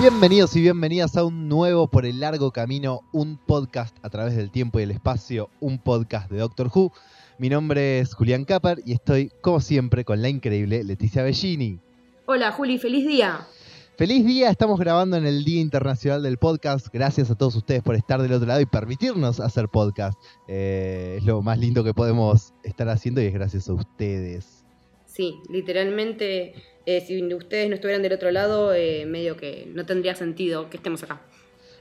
Bienvenidos y bienvenidas a un nuevo Por el Largo Camino, un podcast a través del tiempo y el espacio, un podcast de Doctor Who. Mi nombre es Julián Capper y estoy, como siempre, con la increíble Leticia Bellini. Hola Juli, feliz día. Feliz día, estamos grabando en el Día Internacional del Podcast. Gracias a todos ustedes por estar del otro lado y permitirnos hacer podcast. Eh, es lo más lindo que podemos estar haciendo y es gracias a ustedes. Sí, literalmente eh, si ustedes no estuvieran del otro lado, eh, medio que no tendría sentido que estemos acá.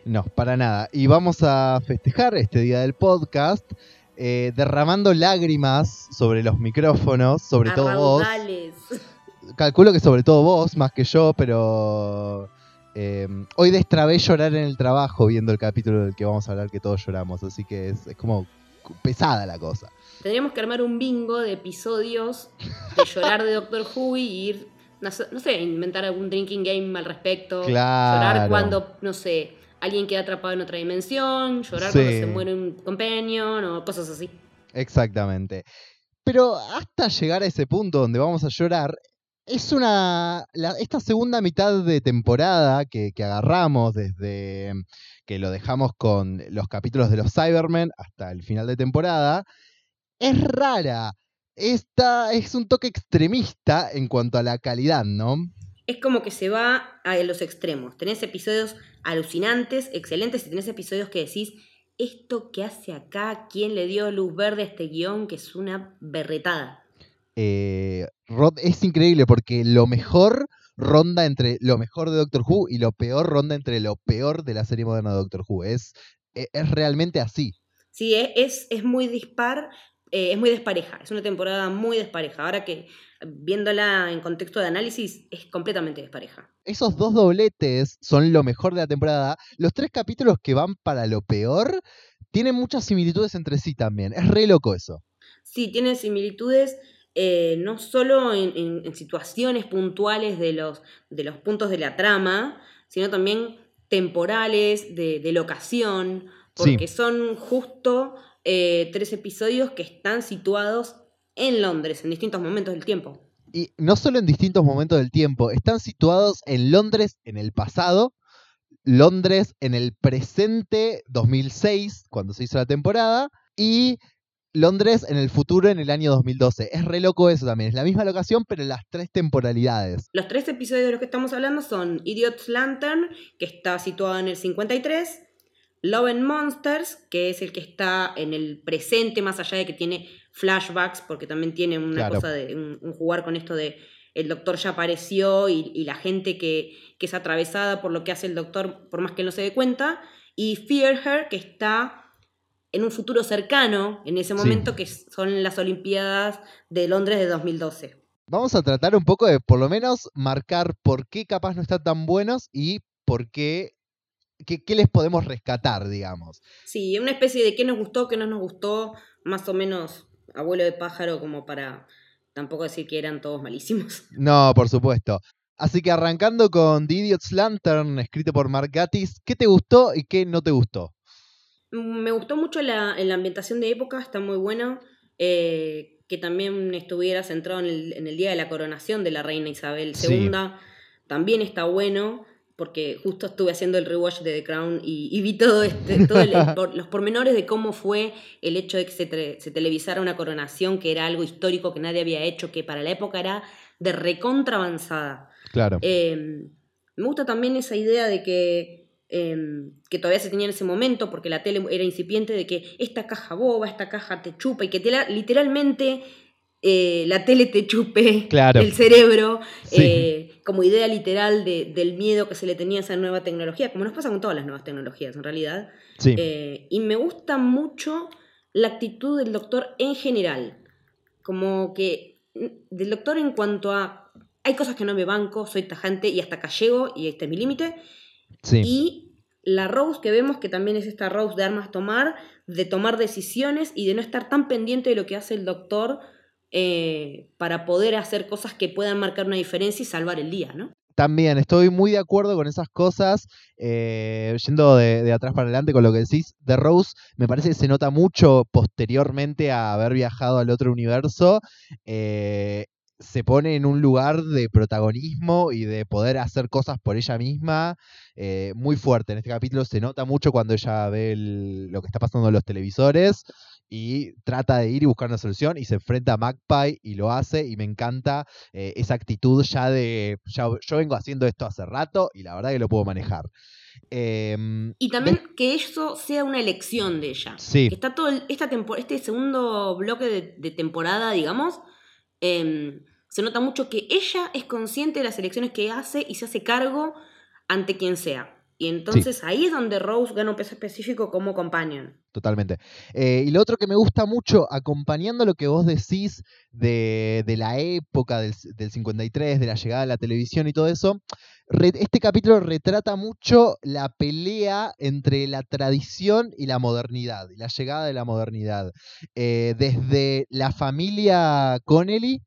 No, para nada. Y vamos a festejar este día del podcast eh, derramando lágrimas sobre los micrófonos, sobre todo vos. Calculo que sobre todo vos, más que yo, pero hoy destrabé llorar en el trabajo viendo el capítulo del que vamos a hablar, que todos lloramos, así que es como pesada la cosa. Tendríamos que armar un bingo de episodios de llorar de Doctor Who y ir no, sé, inventar algún drinking game al respecto. Llorar cuando, no sé, alguien queda atrapado en otra dimensión, llorar cuando se muere un companion o cosas así. Exactamente. Pero hasta llegar a ese punto donde vamos a llorar, es una. esta segunda mitad de temporada que, que, agarramos desde que lo dejamos con los capítulos de los Cybermen hasta el final de temporada, es rara. Esta es un toque extremista en cuanto a la calidad, ¿no? Es como que se va a los extremos. Tenés episodios alucinantes, excelentes, y tenés episodios que decís, esto que hace acá, ¿quién le dio luz verde a este guion? Que es una berretada. Eh, Rod, es increíble porque lo mejor ronda entre lo mejor de Doctor Who y lo peor ronda entre lo peor de la serie moderna de Doctor Who. Es, e, es, realmente así. Sí, es, es muy dispar, eh, es muy despareja, es una temporada muy despareja. Ahora que viéndola en contexto de análisis, es completamente despareja. Esos dos dobletes son lo mejor de la temporada. Los tres capítulos que van para lo peor tienen muchas similitudes entre sí también. Es re loco eso. Sí, tienen similitudes. Eh, no solo en, situaciones puntuales de los, de los puntos de la trama, sino también temporales, de, de locación, porque son justo eh, tres episodios que están situados en Londres, en distintos momentos del tiempo. Y no solo en distintos momentos del tiempo, están situados en Londres en el pasado, Londres en el presente 2006, cuando se hizo la temporada, y Londres en el futuro en el año 2012. Es re loco eso también. Es la misma locación, pero en las tres temporalidades. Los tres episodios de los que estamos hablando son Idiot's Lantern, que está situado en el 53, Love and Monsters, que es el que está en el presente, más allá de que tiene flashbacks, porque también tiene una cosa de un, jugar con esto de el doctor ya apareció y, la gente que, es atravesada por lo que hace el doctor, por más que no se dé cuenta, y Fear Her, que está en un futuro cercano, en ese momento, que son las Olimpiadas de Londres de 2012. Vamos a tratar un poco de, por lo menos, marcar por qué capaz no están tan buenos y por qué ¿Qué, les podemos rescatar, digamos? Sí, una especie de qué nos gustó, qué no nos gustó, más o menos abuelo de pájaro, como para tampoco decir que eran todos malísimos. No, por supuesto. Así que arrancando con The Idiot's Lantern, escrito por Mark Gatiss, ¿qué te gustó y qué no te gustó? Mm, me gustó mucho la, ambientación de época, está muy buena. Eh, que también estuviera centrado en el, día de la coronación de la reina Isabel II, también está bueno porque justo estuve haciendo el rewatch de The Crown y, vi todo este, todos los pormenores de cómo fue el hecho de que se, televisara una coronación, que era algo histórico que nadie había hecho, que para la época era de recontra avanzada. Claro. Em, me gusta también esa idea de que, em, que todavía se tenía en ese momento, porque la tele era incipiente, de que esta caja boba, esta caja te chupa, y que te literalmente eh, la tele te chupe el cerebro, eh, como idea literal del miedo que se le tenía a esa nueva tecnología, como nos pasa con todas las nuevas tecnologías en realidad. Eh, y me gusta mucho la actitud del doctor en general, como que mm, del doctor en cuanto a, hay cosas que no me banco, soy tajante y hasta acá llego y este es mi límite. Y la Rose que vemos, que también es esta Rose de armas tomar, de tomar decisiones y de no estar tan pendiente de lo que hace el doctor eh, para poder hacer cosas que puedan marcar una diferencia y salvar el día, ¿no? También estoy muy de acuerdo con esas cosas. Eh, yendo de, atrás para adelante con lo que decís, de Rose me parece que se nota mucho posteriormente a haber viajado al otro universo. Eh, se pone en un lugar de protagonismo y de poder hacer cosas por ella misma muy fuerte. En este capítulo se nota mucho cuando ella ve lo que está pasando en los televisores y trata de ir y buscar una solución y se enfrenta a Magpie y lo hace y me encanta eh, esa actitud ya de, ya, yo vengo haciendo esto hace rato y la verdad que lo puedo manejar. Em, y también que eso sea una elección de ella. Sí. Está todo esta este segundo bloque de, temporada, digamos, em, se nota mucho que ella es consciente de las elecciones que hace y se hace cargo ante quien sea. Y entonces ahí es donde Rose gana un peso específico como companion. Totalmente. Eh, y lo otro que me gusta mucho, acompañando lo que vos decís de, la época del, 53, de la llegada de la televisión y todo eso, este capítulo retrata mucho la pelea entre la tradición y la modernidad, y la llegada de la modernidad. Eh, desde la familia Connelly,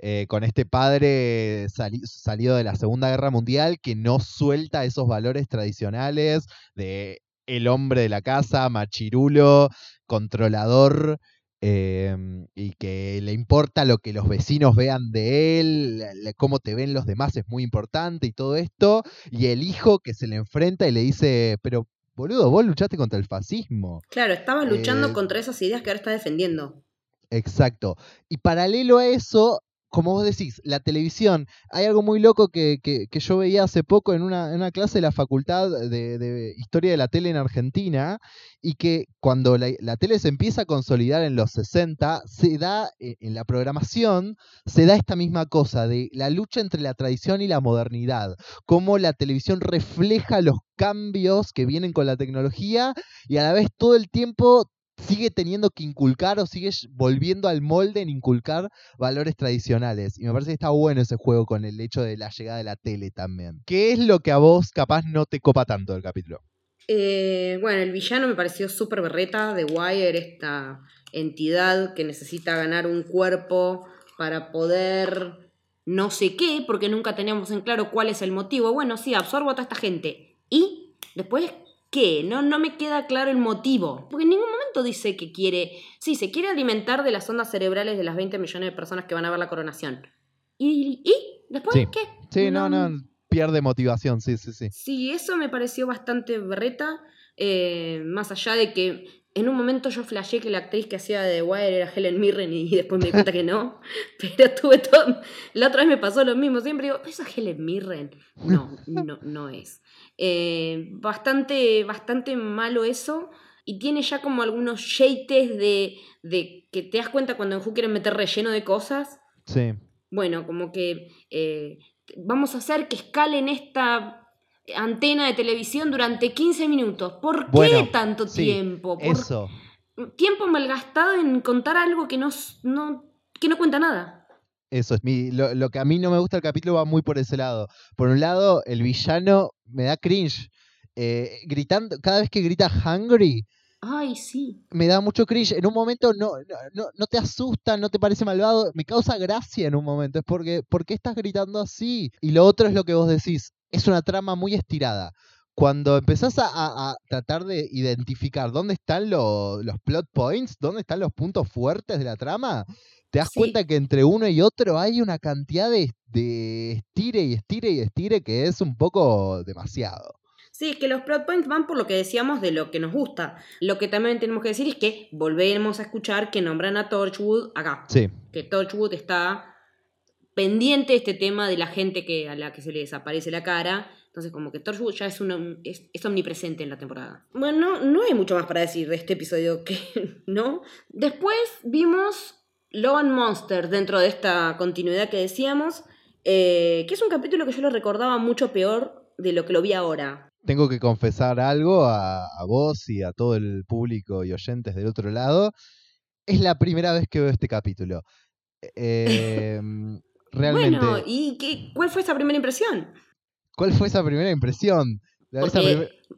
eh, con este padre salido de la Segunda Guerra Mundial que no suelta esos valores tradicionales de el hombre de la casa, machirulo, controlador, em, y que le importa lo que los vecinos vean de él, cómo te ven los demás es muy importante y todo esto, y el hijo que se le enfrenta y le dice, pero boludo, vos luchaste contra el fascismo. Claro, estabas luchando eh, contra esas ideas que ahora estás defendiendo. Exacto. Y paralelo a eso, como vos decís, la televisión, hay algo muy loco que, yo veía hace poco en una, clase de la Facultad de, Historia de la Tele en Argentina, y que cuando la, tele se empieza a consolidar en los 60, se da, e, en la programación, se da esta misma cosa de la lucha entre la tradición y la modernidad, cómo la televisión refleja los cambios que vienen con la tecnología y a la vez todo el tiempo sigue teniendo que inculcar o sigue volviendo al molde en inculcar valores tradicionales. Y me parece que está bueno ese juego con el hecho de la llegada de la tele también. ¿Qué es lo que a vos capaz no te copa tanto del capítulo? Eh, bueno, el villano me pareció súper berreta de Wire, esta entidad que necesita ganar un cuerpo para poder no sé qué, porque nunca teníamos en claro cuál es el motivo. Bueno, sí, absorbo a toda esta gente. Y después qué? No, no me queda claro el motivo. Porque en ningún momento dice que quiere. Sí, se quiere alimentar de las ondas cerebrales de las 20 millones de personas que van a ver la coronación. ¿Y, y después qué? Sí, no, no, pierde motivación, sí, sí, sí. Sí, eso me pareció bastante berreta. Eh, más allá de que en un momento yo flashé que la actriz que hacía de Wire era Helen Mirren y después me di cuenta que no. Pero tuve todo. La otra vez me pasó lo mismo. Siempre digo, ¿esa es Helen Mirren? No, no, no es. Eh, bastante, bastante malo eso. Y tiene ya como algunos shades de, de que te das cuenta cuando en Who quieren meter relleno de cosas. Sí. Bueno, como que eh, vamos a hacer que escalen esta antena de televisión durante 15 minutos. ¿Por qué tanto tiempo? eso. Tiempo malgastado en contar algo que no, no, que no cuenta nada. Eso es mi, lo, que a mí no me gusta el capítulo va muy por ese lado. Por un lado, el villano me da cringe. Eh, gritando, cada vez que grita hungry, Ay, sí. Me da mucho cringe. En un momento no, no, no te asusta, no te parece malvado. Me causa gracia en un momento. Es porque, ¿por qué estás gritando así? Y lo otro es lo que vos decís. Es una trama muy estirada. Cuando empezás a, tratar de identificar dónde están los plot points, dónde están los puntos fuertes de la trama, te das cuenta que entre uno y otro hay una cantidad de, estire y estire y estire que es un poco demasiado. Sí, es que los plot points van por lo que decíamos de lo que nos gusta. Lo que también tenemos que decir es que volvemos a escuchar que nombran a Torchwood acá. Sí. Que Torchwood está pendiente de este tema de la gente que, a la que se le desaparece la cara. Entonces, como que Torchwood ya es, es, es, omnipresente en la temporada. Bueno, no hay mucho más para decir de este episodio que, ¿no? Después vimos Law and Monster dentro de esta continuidad que decíamos, eh, que es un capítulo que yo lo recordaba mucho peor de lo que lo vi ahora. Tengo que confesar algo a, vos y a todo el público y oyentes del otro lado. Es la primera vez que veo este capítulo. Eh, realmente. Bueno, ¿y qué, cuál fue esa primera impresión? ¿Cuál fue esa primera impresión?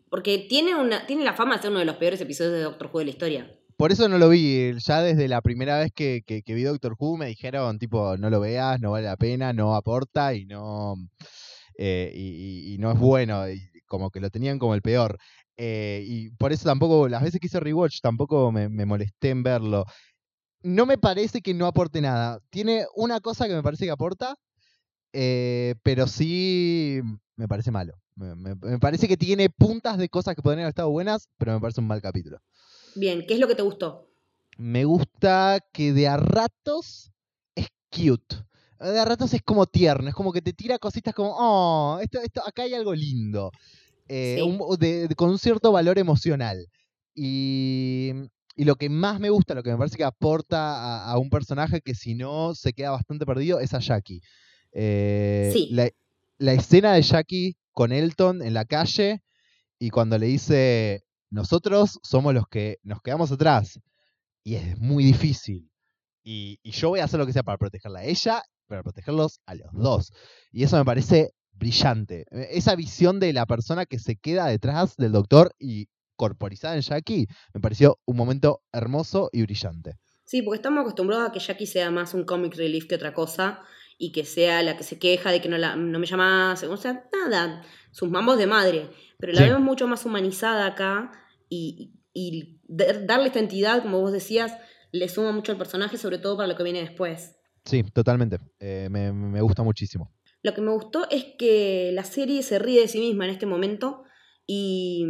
Porque, tiene, una, tiene la fama de ser uno de los peores episodios de Doctor Who de la historia por eso no lo vi. Ya desde la primera vez que, vi Doctor Who me dijeron, tipo, no lo veas, no vale la pena, no aporta y no, eh, y, no es bueno. Y como que lo tenían como el peor. Eh, y por eso tampoco, las veces que hice rewatch, tampoco me, molesté en verlo. No me parece que no aporte nada. Tiene una cosa que me parece que aporta, eh, pero sí me parece malo. Me, me- me parece que tiene puntas de cosas que podrían haber estado buenas, pero me parece un mal capítulo. Bien, ¿qué es lo que te gustó? Me gusta que de a ratos es cute. De a ratos es como tierno, es como que te tira cositas como, oh, esto, esto, acá hay algo lindo. Eh, Sí. un- de- de- con un cierto valor emocional. Y, y lo que más me gusta, lo que me parece que aporta a, a un personaje que si no se queda bastante perdido, es a Jackie. Eh, Sí. la, la escena de Jackie con Elton en la calle y cuando le dice, nosotros somos los que nos quedamos atrás. Y es muy difícil. Y, y yo voy a hacer lo que sea para protegerla a ella, para protegerlos a los dos. Y eso me parece brillante. Eh, Esa visión de la persona que se queda detrás del doctor y corporizada en Jackie, me pareció un momento hermoso y brillante. Sí, porque estamos acostumbrados a que Jackie sea más un comic relief que otra cosa y que sea la que se queja de que no, la, no me llamas, o sea, nada, sus mambos de madre. Pero la Sí. vemos mucho más humanizada acá y, y dar- darle esta entidad, como vos decías, le suma mucho al personaje, sobre todo para lo que viene después. Sí, totalmente. Eh, me, me gusta muchísimo. Lo que me gustó es que la serie se ríe de sí misma en este momento y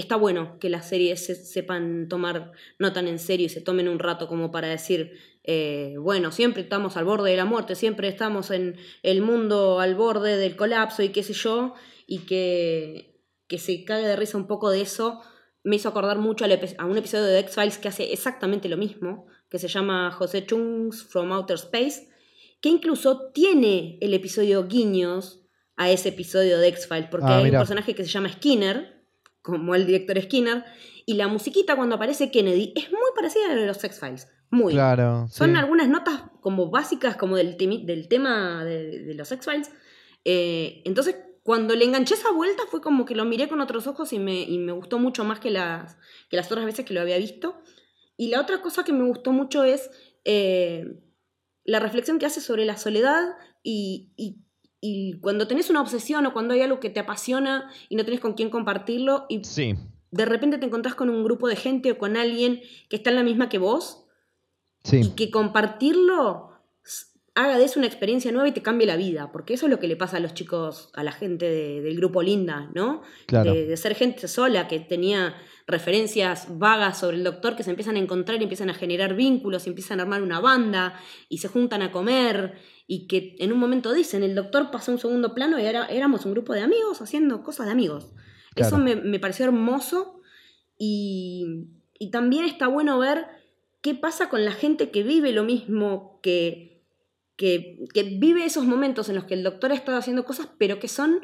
está bueno que las series se, sepan tomar no tan en serio y se tomen un rato como para decir, eh, bueno, siempre estamos al borde de la muerte, siempre estamos en el mundo al borde del colapso y qué sé yo, y que, que se cague de risa un poco de eso. Me hizo acordar mucho a un episodio de X-Files que hace exactamente lo mismo, que se llama José Chunks from Outer Space, que incluso tiene el episodio guiños a ese episodio de X-Files, porque Ah, hay un personaje que se llama Skinner, como el director Skinner, y la musiquita cuando aparece Kennedy es muy parecida a la de los X-Files. Muy. Claro. Son sí. algunas notas como básicas como del, del tema de, de los X-Files. Eh, entonces, cuando le enganché esa vuelta fue como que lo miré con otros ojos y me, y me gustó mucho más que las, que las otras veces que lo había visto. Y la otra cosa que me gustó mucho es eh, la reflexión que hace sobre la soledad y, y- y cuando tenés una obsesión o cuando hay algo que te apasiona y no tenés con quién compartirlo y Sí, de repente te encontrás con un grupo de gente o con alguien que está en la misma que vos sí. y que compartirlo haga de eso una experiencia nueva y te cambie la vida, porque eso es lo que le pasa a los chicos, a la gente de- del grupo Linda, ¿no? Claro. De, de ser gente sola que tenía referencias vagas sobre el doctor que se empiezan a encontrar y empiezan a generar vínculos y empiezan a armar una banda y se juntan a comer y que en un momento dicen el doctor pasó a un segundo plano y ahora éramos un grupo de amigos haciendo cosas de amigos. Eso me, me pareció hermoso y, y también está bueno ver qué pasa con la gente que vive lo mismo, que, que, que vive esos momentos en los que el doctor ha estado haciendo cosas, pero que son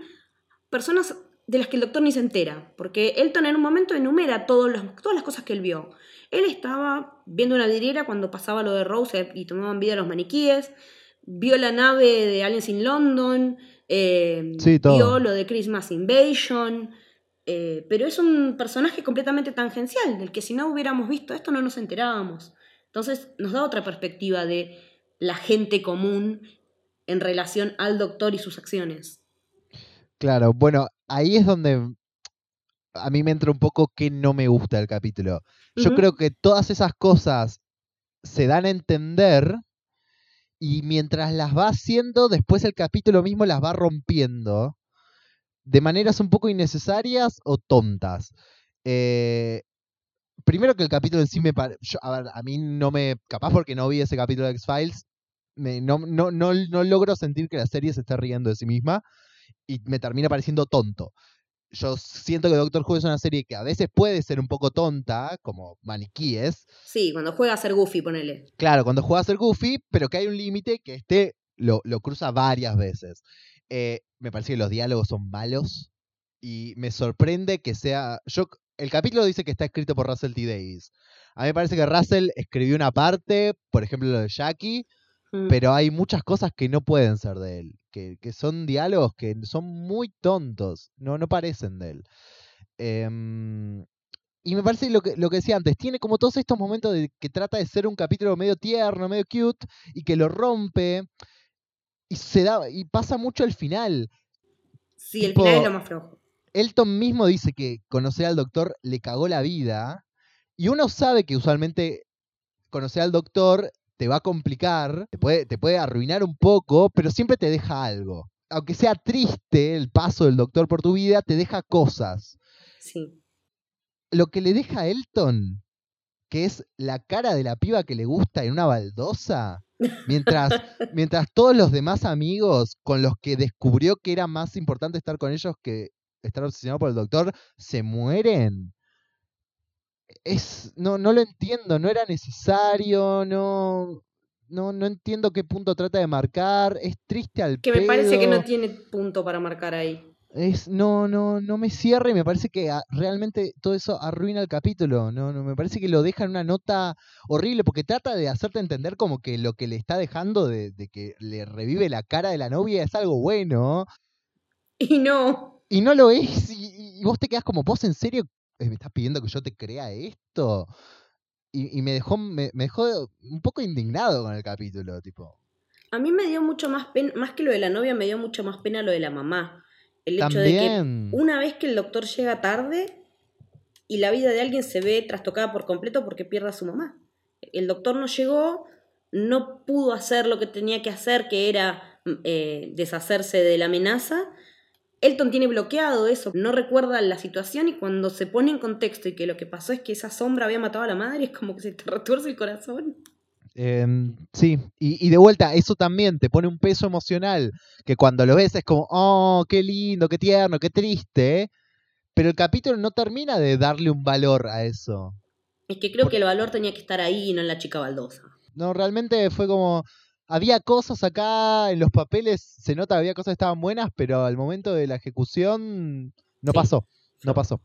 personas de las que el doctor ni se entera. Porque Elton en un momento enumera todos los- todas las cosas que él vio. Él estaba viendo una vidriera cuando pasaba lo de Rose y tomaban vida los maniquíes. Vio la nave de Aliens in London. eh, Sí, vio lo de Christmas Invasion. eh, pero es un personaje completamente tangencial, del que si no hubiéramos visto esto no nos enterábamos. Entonces nos da otra perspectiva de la gente común en relación al doctor y sus acciones. Claro, bueno, ahí es donde a mí me entra un poco que no me gusta el capítulo. Yo creo que todas esas cosas se dan a entender y mientras las va haciendo, después el capítulo mismo las va rompiendo de maneras un poco innecesarias o tontas. Eh, primero que el capítulo en sí me parece... A ver, a mí no me... Capaz porque no vi ese capítulo de X-Files, me- no, no, no, no logro sentir que la serie se esté riendo de sí misma y me termina pareciendo tonto. Yo siento que Doctor Who es una serie que a veces puede ser un poco tonta, como maniquíes, Sí, cuando juega a ser Goofy, ponele. Claro, cuando juega a ser Goofy, pero que hay un límite que este lo, lo cruza varias veces. Eh, me parece que los diálogos son malos y me sorprende que sea... Yo, el capítulo dice que está escrito por Russell T. Davis. A mí me parece que Russell escribió una parte, por ejemplo lo de Jackie, Mm. pero hay muchas cosas que no pueden ser de él, que, que son diálogos que son muy tontos, no, no parecen de él. Em, y me parece lo que, lo que decía antes, tiene como todos estos momentos de que trata de ser un capítulo medio tierno, medio cute, y que lo rompe, y se da, y pasa mucho al final. Sí, el final es lo más flojo. Elton mismo dice que conocer al doctor le cagó la vida, y uno sabe que usualmente conocer al doctor te va a complicar, te puede, te puede arruinar un poco, pero siempre te deja algo. Aunque sea triste el paso del doctor por tu vida, te deja cosas. Sí. Lo que le deja a Elton, que es la cara de la piba que le gusta en una baldosa, mientras, mientras todos los demás amigos con los que descubrió que era más importante estar con ellos que estar obsesionado por el doctor, se mueren es, no, no lo entiendo, no era necesario, no, no, no entiendo qué punto trata de marcar, es triste al Que me parece que no tiene punto para marcar ahí. Es, no, no, no me cierra y me parece que ah, realmente todo eso arruina el capítulo. No, no, me parece que lo deja en una nota horrible porque trata de hacerte entender como que lo que le está dejando de, que le revive la cara de la novia es algo bueno. Y no. Y no lo es. Y, y vos te quedas como, vos en serio me estás pidiendo que yo te crea esto. Y, me dejó, me, dejó un poco indignado con el capítulo, tipo. A mí me dio mucho más pena, más que lo de la novia, me dio mucho más pena lo de la mamá. El hecho de que una vez que el doctor llega tarde y la vida de alguien se ve trastocada por completo porque pierde a su mamá. El doctor no llegó, no pudo hacer lo que tenía que hacer, que era mm, eh, deshacerse de la amenaza, Elton tiene bloqueado eso, no recuerda la situación y cuando se pone en contexto y que lo que pasó es que esa sombra había matado a la madre, es como que se te retuerce el corazón. Em, sí, y, de vuelta, eso también te pone un peso emocional, que cuando lo ves es como, oh, qué lindo, qué tierno, qué triste, pero el capítulo no termina de darle un valor a eso. Es que creo que el valor tenía que estar ahí y no en la chica baldosa. No, realmente fue como, había cosas acá en los papeles, se nota había cosas que estaban buenas, pero al momento de la ejecución no pasó, no pasó.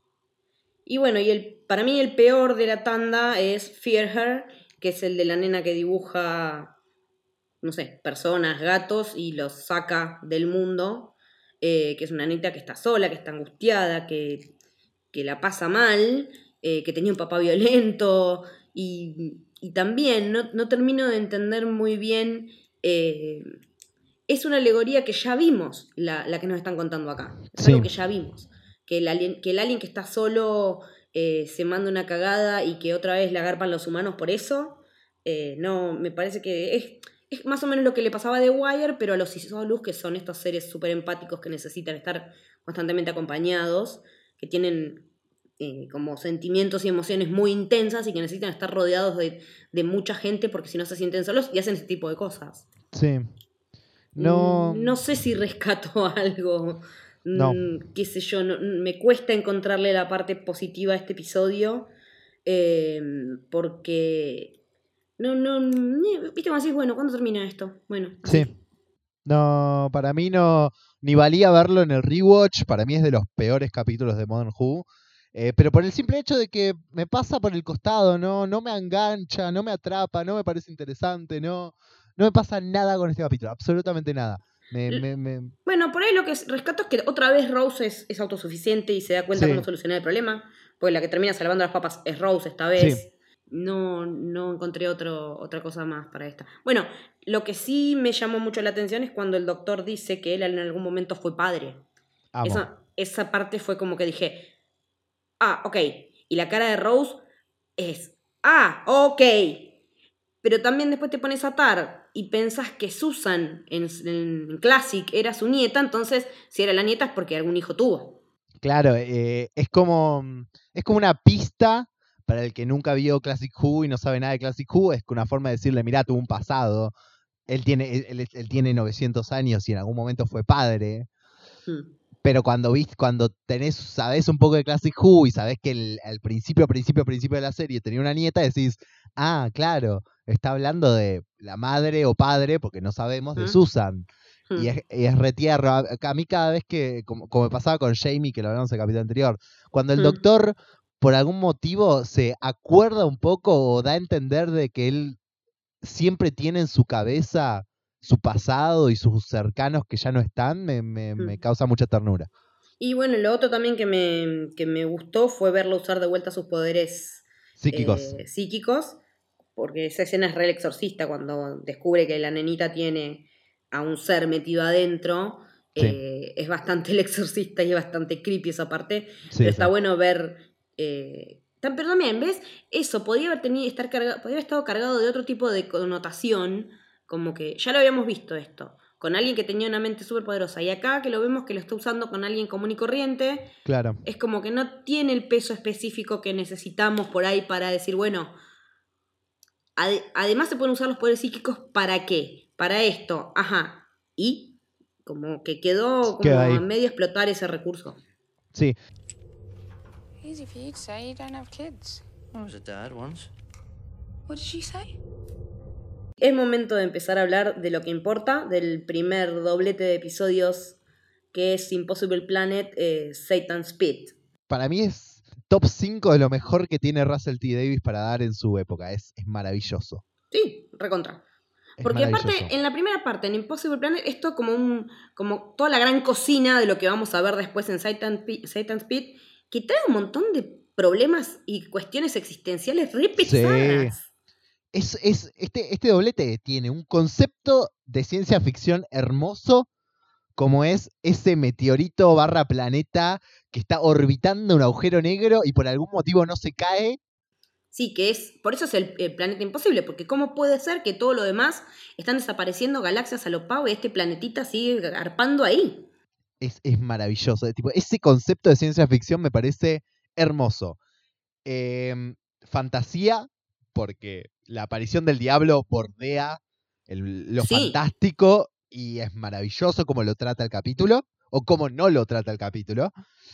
Y bueno, y el, para mí el peor de la tanda es Fear Her, que es el de la nena que dibuja, no sé, personas, gatos y los saca del mundo, eh, que es una neta que está sola, que está angustiada, que, que la pasa mal, eh, que tenía un papá violento y y también no, termino de entender muy bien. Eh, es una alegoría que ya vimos, la, que nos están contando acá. Es algo que ya vimos. Que el alien que, el alien que está solo eh, se manda una cagada y que otra vez le agarpan los humanos por eso. Eh, no, me parece que es, es, más o menos lo que le pasaba a The Wire, pero a los Isolus, que son estos seres súper empáticos que necesitan estar constantemente acompañados, que tienen eh, como sentimientos y emociones muy intensas y que necesitan estar rodeados de, mucha gente porque si no se sienten solos y hacen ese tipo de cosas. Sí. No. Mm, no sé si rescato algo. No. Mm, qué sé yo, me cuesta encontrarle la parte positiva a este episodio. Em, porque. No, no. Viste como así, bueno, ¿cuándo termina esto? Bueno. Sí. No, para mí no. Ni valía verlo en el rewatch. Para mí es de los peores capítulos de Modern Who. Eh, pero por el simple hecho de que me pasa por el costado, ¿no? No me engancha, no me atrapa, no me parece interesante, no, no me pasa nada con este capítulo, absolutamente nada. Bueno, por ahí lo que rescato es que otra vez Rose es, autosuficiente y se da cuenta cómo solucionar el problema, porque la que termina salvando las papas es Rose esta vez. No, no encontré otro, otra cosa más para esta. Bueno, lo que sí me llamó mucho la atención es cuando el doctor dice que él en algún momento fue padre. Esa, esa parte fue como que dije, ah, ok. Y la cara de Rose es, ah, ok. Pero también después te pones a atar y pensás que Susan en, Classic era su nieta, entonces si era la nieta es porque algún hijo tuvo. Claro, eh, es, como, es como una pista para el que nunca vio Classic Who y no sabe nada de Classic Who, es una forma de decirle, mira, tuvo un pasado, él tiene, él, tiene 900 años y en algún momento fue padre. Hmm pero cuando viste, cuando tenés, sabes un poco de Classic Who y sabes que el, al principio, principio, principio de la serie tenía una nieta, decís, ah, claro, está hablando de la madre o padre, porque no sabemos, de Susan. Y hmm. es, es retierro. A, mí cada vez que, como, me pasaba con Jamie, que lo hablamos en el capítulo anterior, cuando el hmm. doctor por algún motivo se acuerda un poco o da a entender de que él siempre tiene en su cabeza su pasado y sus cercanos que ya no están, me, me, me causa mucha ternura. Y bueno, lo otro también que me, que me gustó fue verlo usar de vuelta sus poderes psíquicos. Eh, psíquicos, porque esa escena es re exorcista cuando descubre que la nenita tiene a un ser metido adentro. Eh, es bastante el exorcista y es bastante creepy esa parte. pero está bueno ver eh, Tan- Pero también, ¿ves? Eso podría haber tenido, estar cargado, podría haber estado cargado de otro tipo de connotación, como que ya lo habíamos visto esto, con alguien que tenía una mente súper poderosa. Y acá que lo vemos que lo está usando con alguien común y corriente, Claro. es como que no tiene el peso específico que necesitamos por ahí para decir, bueno, ade- además se pueden usar los poderes psíquicos para qué? Para esto, ajá. Y como que quedó como Queda ahí. a medio explotar ese recurso. Sí. Easy for you to say you don't have kids. I was a dad once. What did she say? Es momento de empezar a hablar de lo que importa, del primer doblete de episodios que es Impossible Planet, eh, Satan's Pit. Para mí es top 5 de lo mejor que tiene Russell T. Davis para dar en su época. Es, es maravilloso. Sí, recontra. Es Porque aparte, en la primera parte, en Impossible Planet, esto como un como toda la gran cocina de lo que vamos a ver después en Satan Satan's Pit, que trae un montón de problemas y cuestiones existenciales re pesadas. Es, es, este, este doblete tiene un concepto de ciencia ficción hermoso, como es ese meteorito barra planeta que está orbitando un agujero negro y por algún motivo no se cae. Sí, que es, por eso es el, el planeta imposible, porque ¿cómo puede ser que todo lo demás están desapareciendo galaxias a lo pavo y este planetita sigue arpando ahí? Es, es maravilloso. es tipo, ese concepto de ciencia ficción me parece hermoso. Em, fantasía, porque la aparición del diablo bordea el- lo Sí. fantástico y es maravilloso como lo trata el capítulo, o como no lo trata el capítulo.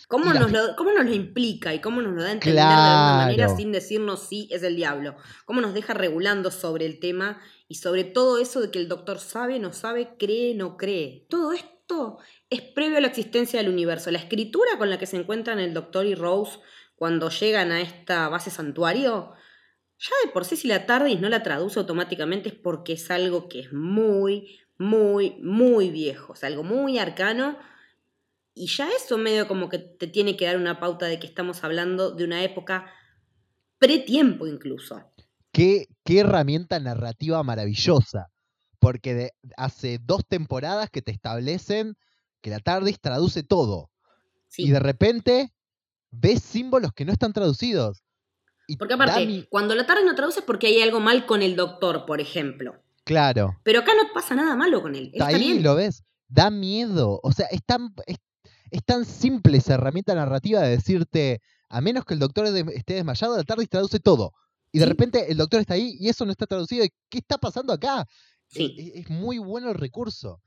¿Cómo la nos, lo, ¿Cómo nos lo implica y cómo nos lo da a entender de alguna manera sin decirnos sí es el diablo? ¿Cómo nos deja regulando sobre el tema y sobre todo eso de que el doctor sabe, no sabe, cree, no cree? Todo esto es previo a la existencia del universo. La escritura con la que se encuentran el doctor y Rose cuando llegan a esta base santuario, ya de por sí si la TARDIS no la traduce automáticamente es porque es algo que es muy, muy, muy viejo. Sea, algo muy arcano y ya eso medio como que te tiene que dar una pauta de que estamos hablando de una época pretiempo incluso. Qué, qué herramienta narrativa maravillosa. Porque de- hace dos temporadas que te establecen que la TARDIS traduce todo. Sí. Y de repente ves símbolos que no están traducidos. Porque aparte, mi- cuando la tarde no traduce es porque hay algo mal con el doctor, por ejemplo. Claro. Pero acá no pasa nada malo con él. Está está ahí, bien. lo ves. Da miedo. O sea, es tan, es, es tan simple esa herramienta narrativa de decirte, a menos que el doctor esté desmayado, la TARDIS traduce todo. Y de Sí. repente el doctor está ahí y eso no está traducido. ¿Y ¿Qué está pasando acá? Sí. Es, es muy bueno el recurso.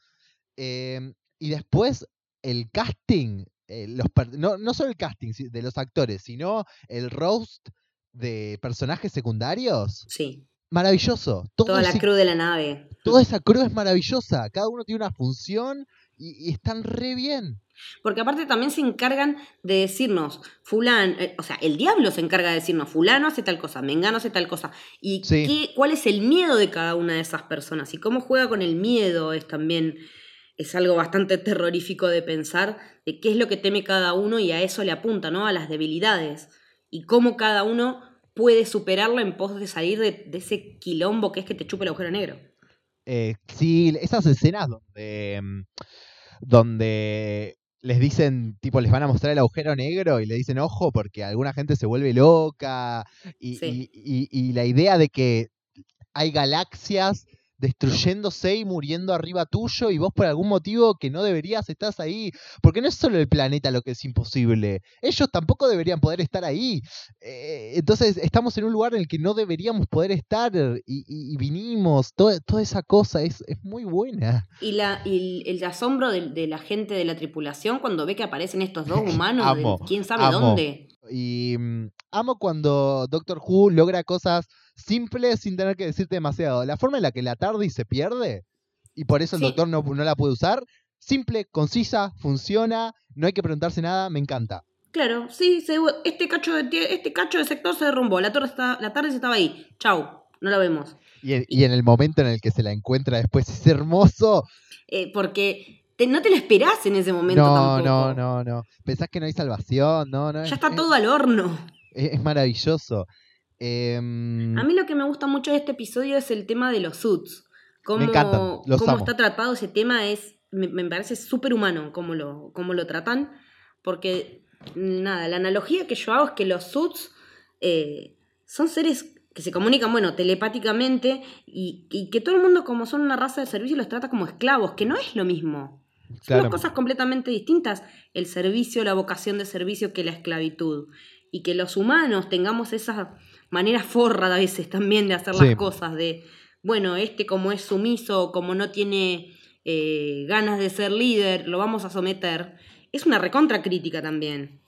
Em, y después el casting, eh, los no, no solo el casting de los actores, sino el roast de personajes secundarios. Sí. Maravilloso. Todo Toda la cruz de la nave. toda esa cruz es maravillosa. Cada uno tiene una función y, y están re bien. Porque aparte también se encargan de decirnos, fulano, eh, o sea, el diablo se encarga de decirnos, fulano hace tal cosa, mengano hace tal cosa. Y Sí. qué, cuál es el miedo de cada una de esas personas. Y cómo juega con el miedo es también, es algo bastante terrorífico de pensar, de qué es lo que teme cada uno y a eso le apunta, ¿no? A las debilidades. Y cómo cada uno puede superarlo en pos de salir de, de ese quilombo que es que te chupe el agujero negro. Eh, sí, esas escenas donde, mm, donde les dicen, tipo, les van a mostrar el agujero negro y le dicen, ojo, porque alguna gente se vuelve loca. Y, Sí. y- y- y la idea de que hay galaxias destruyéndose y muriendo arriba tuyo y vos por algún motivo que no deberías estás ahí. Porque no es solo el planeta lo que es imposible. Ellos tampoco deberían poder estar ahí. Eh, entonces estamos en un lugar en el que no deberíamos poder estar y, y- y vinimos. Toda, toda esa cosa es, es muy buena. Y, la, y el asombro de, de la gente de la tripulación cuando ve que aparecen estos dos humanos, de quién sabe amo. dónde. Y mm, amo cuando Doctor Who logra cosas simples sin tener que decirte demasiado. La forma en la que la TARDIS se pierde y por eso el Sí. doctor no, no la puede usar, simple, concisa, funciona, no hay que preguntarse nada, me encanta. Claro, sí, se- este, cacho de, este cacho de sector se derrumbó, la, torre está, la tarde estaba ahí, chau, no la vemos. Y, en- y en el momento en el que se la encuentra después es hermoso. Eh, porque te- no te la esperás en ese momento No, tampoco. no, no, no. Pensás que no hay salvación, no, no. Ya es- está es- todo al horno. Es, es maravilloso. Em, A mí lo que me gusta mucho de este episodio es el tema de los suits. Cómo, encantan, los cómo amo. está tratado ese tema es, me, me parece súper humano cómo lo, cómo lo tratan. Porque, nada, la analogía que yo hago es que los suits eh, son seres que se comunican, bueno, telepáticamente y, y que todo el mundo, como son una raza de servicio, los trata como esclavos, que no es lo mismo. Son Claro. dos cosas completamente distintas, el servicio, la vocación de servicio que la esclavitud. Y que los humanos tengamos esa manera forra a veces también de hacer Sí. las cosas, de, bueno, este como es sumiso, como no tiene eh, ganas de ser líder, lo vamos a someter. Es una recontra crítica también.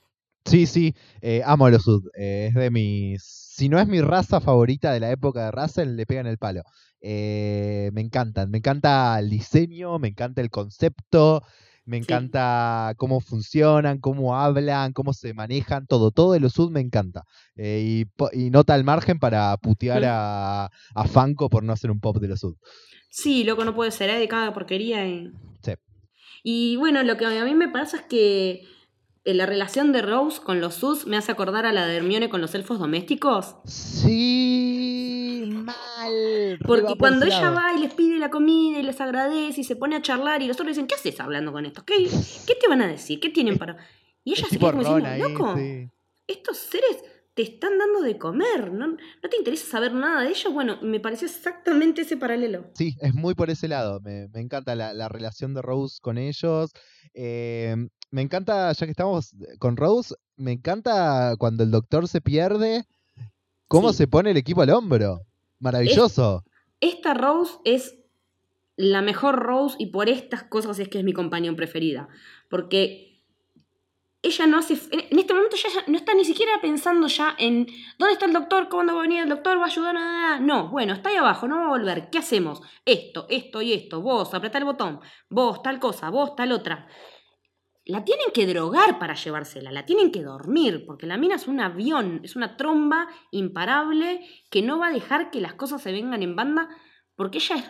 Sí, sí, eh, amo a los Sud. eh, es de mis. Si no es mi raza favorita de la época de Russell, le pegan el palo. Me encantan. Me encanta el diseño, me encanta el concepto, me Sí. encanta cómo funcionan, cómo hablan, cómo se manejan, todo. Todo de los Sud me encanta. Eh, y, y nota al margen para putear a, a Funko por no hacer un pop de los Sud. Sí, loco, no puede ser, hay de cada porquería. Y... Sí. y bueno, lo que a mí me pasa es que eh, la relación de Rose con los Sus me hace acordar a la de Hermione con los elfos domésticos. Sí, mal. Porque por cuando ella va y les pide la comida y les agradece y se pone a charlar y los otros dicen, ¿qué haces hablando con esto? ¿Qué, qué te van a decir? ¿Qué tienen para...? Y ella Es se tipo queda como diciendo, ahí, loco, sí. estos seres te están dando de comer, ¿no, ¿no te interesa saber nada de ellos? Bueno, me pareció exactamente ese paralelo. Sí, es muy por ese lado. Me, me encanta la, la relación de Rose con ellos. Eh, me encanta, ya que estamos con Rose, me encanta cuando el doctor se pierde, cómo Sí. se pone el equipo al hombro. Maravilloso. Esta Rose es la mejor Rose y por estas cosas es que es mi compañía preferida. Porque ella no hace. En este momento ya no está ni siquiera pensando ya en dónde está el doctor, cuándo va a venir el doctor, va a ayudar a. No, bueno, está ahí abajo, no va a volver. ¿Qué hacemos? Esto, esto y esto. Vos, apretá el botón. Vos, tal cosa, vos, tal otra. La tienen que drogar para llevársela, la tienen que dormir, porque la mina es un avión, es una tromba imparable que no va a dejar que las cosas se vengan en banda, porque ella es,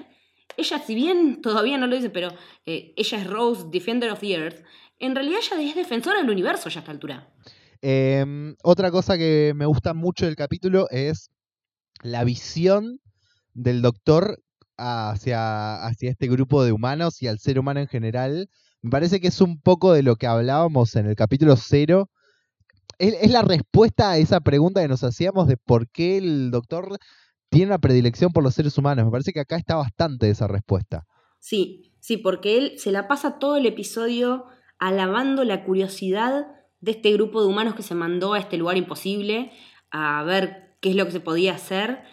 ella si bien todavía no lo dice, pero eh, ella es Rose, Defender of the Earth, en realidad ella es defensora del universo ya a esta altura. Em, otra cosa que me gusta mucho del capítulo es la visión del doctor hacia, hacia este grupo de humanos y al ser humano en general. Me parece que es un poco de lo que hablábamos en el capítulo cero. Es, la respuesta a esa pregunta que nos hacíamos de por qué el doctor tiene una predilección por los seres humanos. Me parece que acá está bastante esa respuesta. Sí, sí, porque él se la pasa todo el episodio alabando la curiosidad de este grupo de humanos que se mandó a este lugar imposible a ver qué es lo que se podía hacer.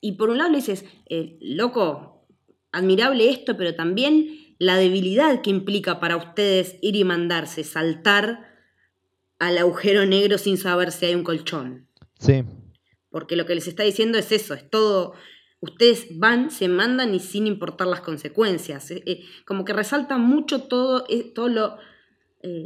Y por un lado le dices, eh, loco, admirable esto, pero también la debilidad que implica para ustedes ir y mandarse, saltar al agujero negro sin saber si hay un colchón. Sí, Porque lo que les está diciendo es eso, es todo. Ustedes van, se mandan y sin importar las consecuencias. Eh, eh, como que resalta mucho todo, eh, todo lo,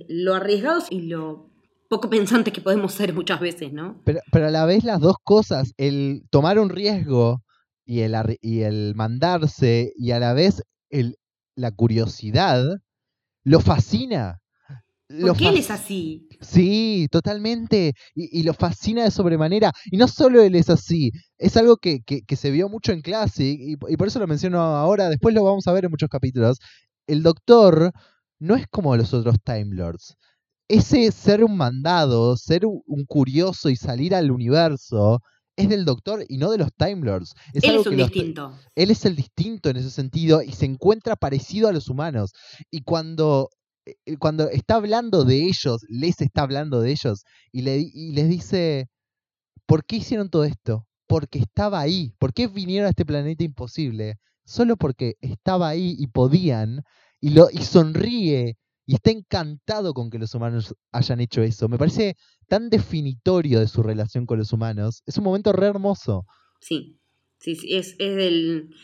lo arriesgados y lo poco pensantes que podemos ser muchas veces, ¿no? pero, pero a la vez las dos cosas, el tomar un riesgo y el, y el mandarse y a la vez el, la curiosidad, lo fascina. Lo Porque él fas- es así. Sí, totalmente. Y, y lo fascina de sobremanera. Y no solo él es así, es algo que, que- que se vio mucho en Classic, y, y por eso lo menciono ahora, después lo vamos a ver en muchos capítulos. El doctor no es como los otros Time Lords. Ese ser un mandado, ser un curioso y salir al universo, es del doctor y no de los Time Lords. Es él algo es un que los- distinto. él es el distinto en ese sentido y se encuentra parecido a los humanos. Y cuando, eh, cuando está hablando de ellos, les está hablando de ellos y, le, y les dice, ¿por qué hicieron todo esto? Porque estaba ahí. ¿Por qué vinieron a este planeta imposible? Solo porque estaba ahí y podían y, lo, y sonríe y está encantado con que los humanos hayan hecho eso. Me parece tan definitorio de su relación con los humanos. Es un momento re hermoso. Sí, sí, sí, es, es del...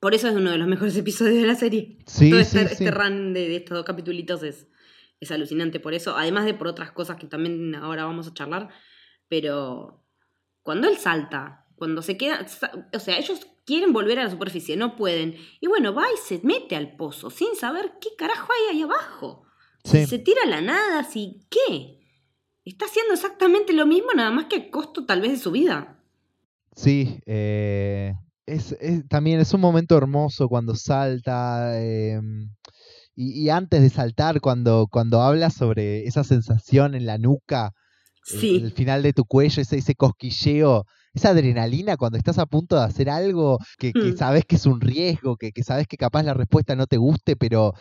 Por eso es uno de los mejores episodios de la serie. Sí, Todo sí, este, sí. este run de, de estos dos capitulitos es, es alucinante por eso. Además de por otras cosas que también ahora vamos a charlar. Pero cuando él salta, cuando se queda. O sea, ellos quieren volver a la superficie, no pueden. Y bueno, va y se mete al pozo sin saber qué carajo hay ahí abajo. Sí. Se tira a la nada, así. ¿Qué? Está haciendo exactamente lo mismo, nada más que a costo tal vez de su vida. Sí, eh, es, es- también es un momento hermoso cuando salta em, y, y antes de saltar, cuando, cuando habla sobre esa sensación en la nuca el- Sí. el, final de tu cuello, ese, ese cosquilleo, esa adrenalina cuando estás a punto de hacer algo que, que Mm. sabes que es un riesgo, que, que sabes que capaz la respuesta no te guste, pero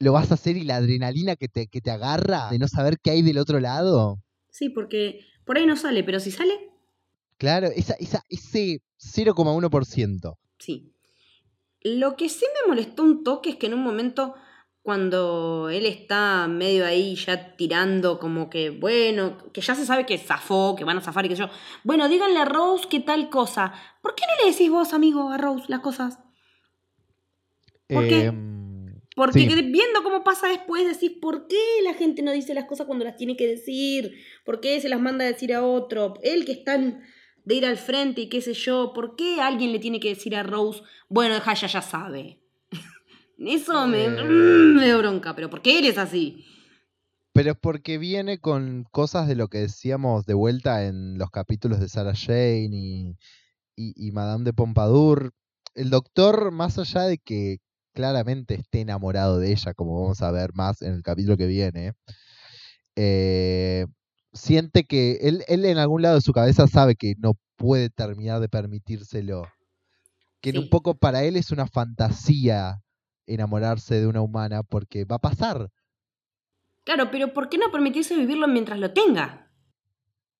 lo vas a hacer y la adrenalina que te, que te agarra de no saber qué hay del otro lado. Sí, porque por ahí no sale, pero si sale, Claro, esa, esa, ese 0,1%. sí. Lo que sí me molestó un toque es que en un momento, cuando él está medio ahí ya tirando, como que, bueno, que ya se sabe que zafó, que van a zafar y que yo, bueno, díganle a Rose qué tal cosa. ¿Por qué no le decís vos, amigo, a Rose las cosas? ¿Por qué? Em, Porque Sí. que- viendo cómo pasa después, decís, ¿por qué la gente no dice las cosas cuando las tiene que decir? ¿Por qué se las manda a decir a otro? Él que está de ir al frente y qué sé yo, ¿por qué alguien le tiene que decir a Rose, bueno, deja, ya ya sabe? Eso me, Eh. mm, me dio bronca, pero ¿por qué eres así? Pero es porque viene con cosas de lo que decíamos de vuelta en los capítulos de Sarah Jane y, y, y Madame de Pompadour. El doctor, más allá de que claramente esté enamorado de ella, como vamos a ver más en el capítulo que viene, eh, siente que él, él en algún lado de su cabeza sabe que no puede terminar de permitírselo. Que en un poco para él es una fantasía enamorarse de una humana porque va a pasar. Claro, pero ¿por qué no permitirse vivirlo mientras lo tenga?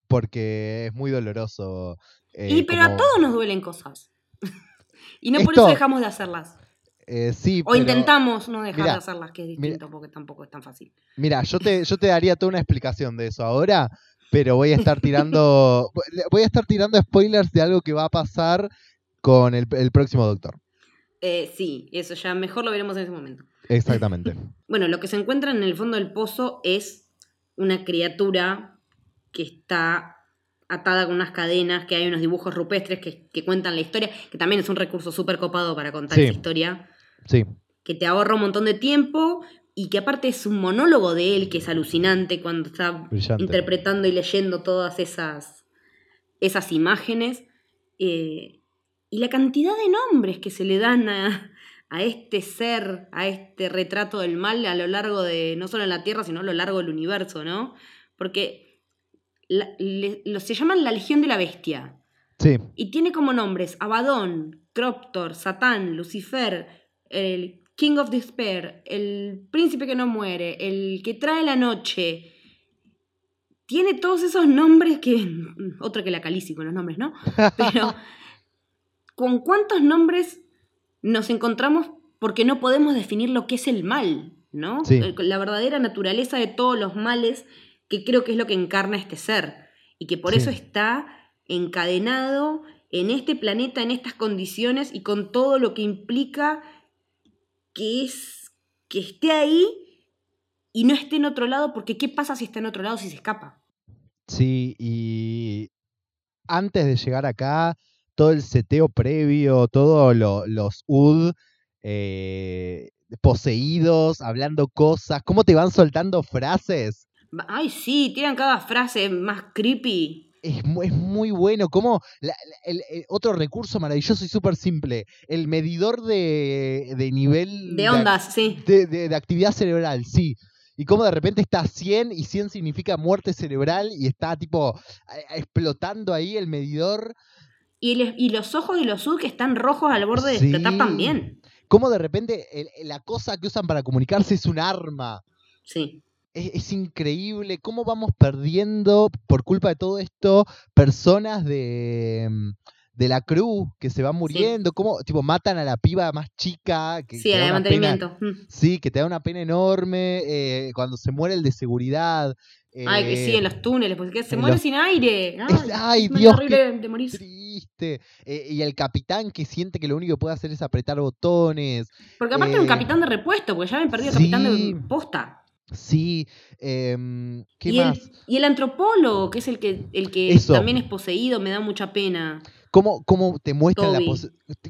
porque es muy doloroso. eh, y pero a todos nos duelen cosas. y no por eso dejamos de hacerlas. eh, sí, O pero- intentamos no dejar de hacerlas, que es distinto porque tampoco es tan fácil. Mira, yo te, yo te daría toda una explicación de eso ahora, pero voy a estar tirando. voy a estar tirando spoilers de algo que va a pasar con el, el próximo doctor. Eh, sí, eso ya mejor lo veremos en ese momento. Exactamente. Bueno, lo que se encuentra en el fondo del pozo es una criatura que está atada con unas cadenas, que hay unos dibujos rupestres que, que cuentan la historia, que también es un recurso súper copado para contar Sí. esa historia, Sí, que te ahorra un montón de tiempo y que aparte es un monólogo de él que es alucinante cuando está brillante. interpretando y leyendo todas esas, esas imágenes. eh, y la cantidad de nombres que se le dan a, a este ser, a este retrato del mal a lo largo de, no solo en la Tierra, sino a lo largo del universo, ¿no? Porque la- le- lo- se llaman la Legión de la Bestia. Sí, Y tiene como nombres Abaddon, Croptor, Satán, Lucifer, el King of Despair, el príncipe que no muere, el que trae la noche. Tiene todos esos nombres que. Otro que la calici con los nombres, ¿no? Pero. ¿Con cuántos nombres nos encontramos porque no podemos definir lo que es el mal, ¿no? Sí. El- La verdadera naturaleza de todos los males, que creo que es lo que encarna este ser. Y que por Sí. eso está encadenado en este planeta, en estas condiciones y con todo lo que implica que es que esté ahí y no esté en otro lado, porque ¿qué pasa si está en otro lado si se escapa? sí, y antes de llegar acá, todo el seteo previo, todos los UD eh, poseídos, hablando cosas, cómo te van soltando frases. Ay, sí, tiran cada frase más creepy. Es, es muy bueno, como la- el, el otro recurso maravilloso y súper simple, el medidor de, de nivel De ondas, sí. de, de- actividad cerebral, sí. Y como de repente está a 100 y 100 significa muerte cerebral y está tipo explotando ahí el medidor. Y, les- y los ojos de los Sud que están rojos al borde de Sí. explotar también. Como de repente el- la cosa que usan para comunicarse es un arma. Sí. Es, es increíble cómo vamos perdiendo, por culpa de todo esto, personas de, mm, de la cruz que se van muriendo. Cómo, tipo, matan a la piba más chica. Que, Sí, que de pena- mantenimiento. Mm. sí, que te da una pena enorme. eh, cuando se muere el de seguridad. Ay, que sí, eh, en los túneles, porque se muere los- sin aire. Ay, Es- ay, Dios, horrible de morir. Eh, y el capitán que siente que lo único que puede hacer es apretar botones. Porque aparte era un eh, capitán de repuesto, porque ya habían perdido sí. capitán de posta. Sí. em, ¿Qué y, más? El, y el antropólogo, que es el que, el que Eso. también es poseído, me da mucha pena. ¿Cómo, cómo te muestran la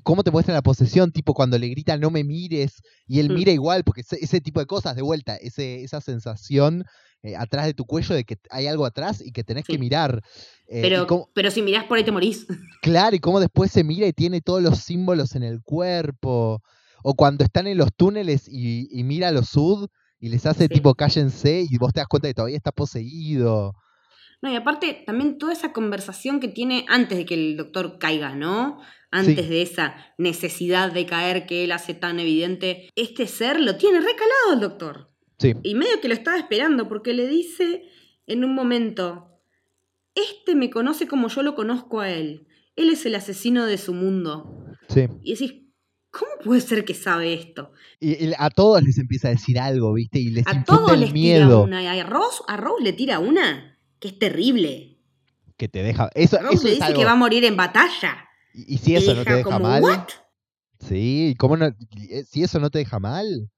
cómo te muestran la posesión? Tipo cuando le grita no me mires y él Mm. mira igual, porque ese, ese tipo de cosas, de vuelta, ese, esa sensación eh, atrás de tu cuello de que hay algo atrás y que tenés Sí. que mirar. Eh, Pero, cómo- pero si mirás por ahí te morís. claro, y cómo después se mira y tiene todos los símbolos en el cuerpo. O cuando están en los túneles y, y mira a los sud y les hace Sí. tipo cállense y vos te das cuenta que todavía está poseído. No, y aparte también toda esa conversación que tiene antes de que el doctor caiga, ¿no? Antes Sí. de esa necesidad de caer que él hace tan evidente. Este ser lo tiene recalado el doctor. Sí, Y medio que lo estaba esperando porque le dice en un momento, este me conoce como yo lo conozco a él. Él es el asesino de su mundo. sí. Y decís, ¿cómo puede ser que sabe esto? Y, y a todos les empieza a decir algo, ¿viste? Y les A todos el les miedo tira una. Y a Rose, a Rose le tira una que es terrible. que te deja. Eso, Rose eso le dice algo. que va a morir en batalla. Y, y si eso no te deja como, mal. ¿what? Sí, ¿cómo no? Si eso no te deja mal.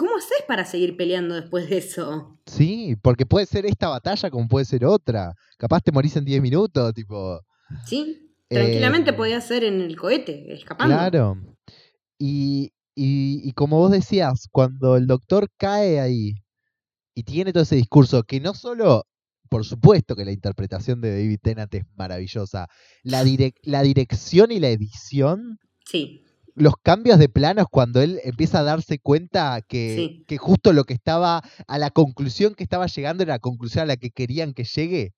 ¿Cómo haces para seguir peleando después de eso? Sí, porque puede ser esta batalla como puede ser otra. Capaz te morís en 10 minutos, tipo. ¿Sí? Tranquilamente Eh, podía ser en el cohete, escapando. Claro. Y, y, y como vos decías, cuando el doctor cae ahí y tiene todo ese discurso, que no solo, por supuesto que la interpretación de David Tennant es maravillosa, la, direc- la dirección y la edición, Sí, los cambios de planos cuando él empieza a darse cuenta que, Sí. que justo lo que estaba, a la conclusión que estaba llegando era la conclusión a la que querían que llegue,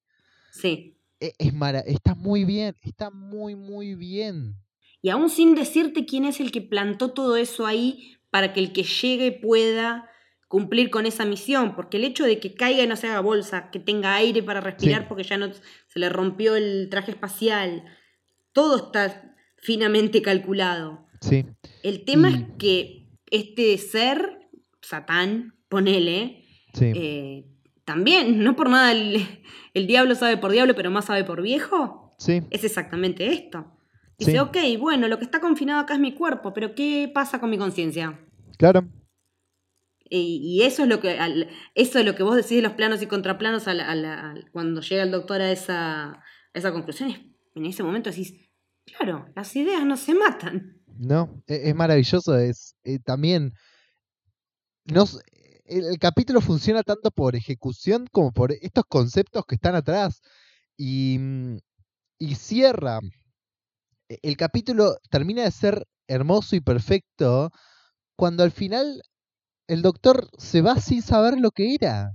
sí. e- es mara- está muy bien, está muy, muy bien. Y aún sin decirte quién es el que plantó todo eso ahí para que el que llegue pueda cumplir con esa misión, porque el hecho de que caiga y no se haga bolsa, que tenga aire para respirar Sí. porque ya no se le rompió el traje espacial, todo está finamente calculado. Sí, El tema Y- es que este ser, Satán, ponele, sí. eh, también, no por nada el, el diablo sabe por diablo, pero más sabe por viejo, sí. es exactamente esto. Dice, Sí. ok, bueno, lo que está confinado acá es mi cuerpo, pero ¿qué pasa con mi conciencia? Claro. Y, y eso es lo que al- eso es lo que vos decís de los planos y contraplanos a la- a la- al- cuando llega el doctor a esa, a esa conclusión. es- en ese momento decís, claro, las ideas no se matan. No, e- es, maravilloso. Es eh, también. El, capítulo funciona tanto por ejecución como por estos conceptos que están atrás. Y, mm, cierra. E- El capítulo termina de ser hermoso y perfecto cuando al final el doctor se va sin saber lo que era.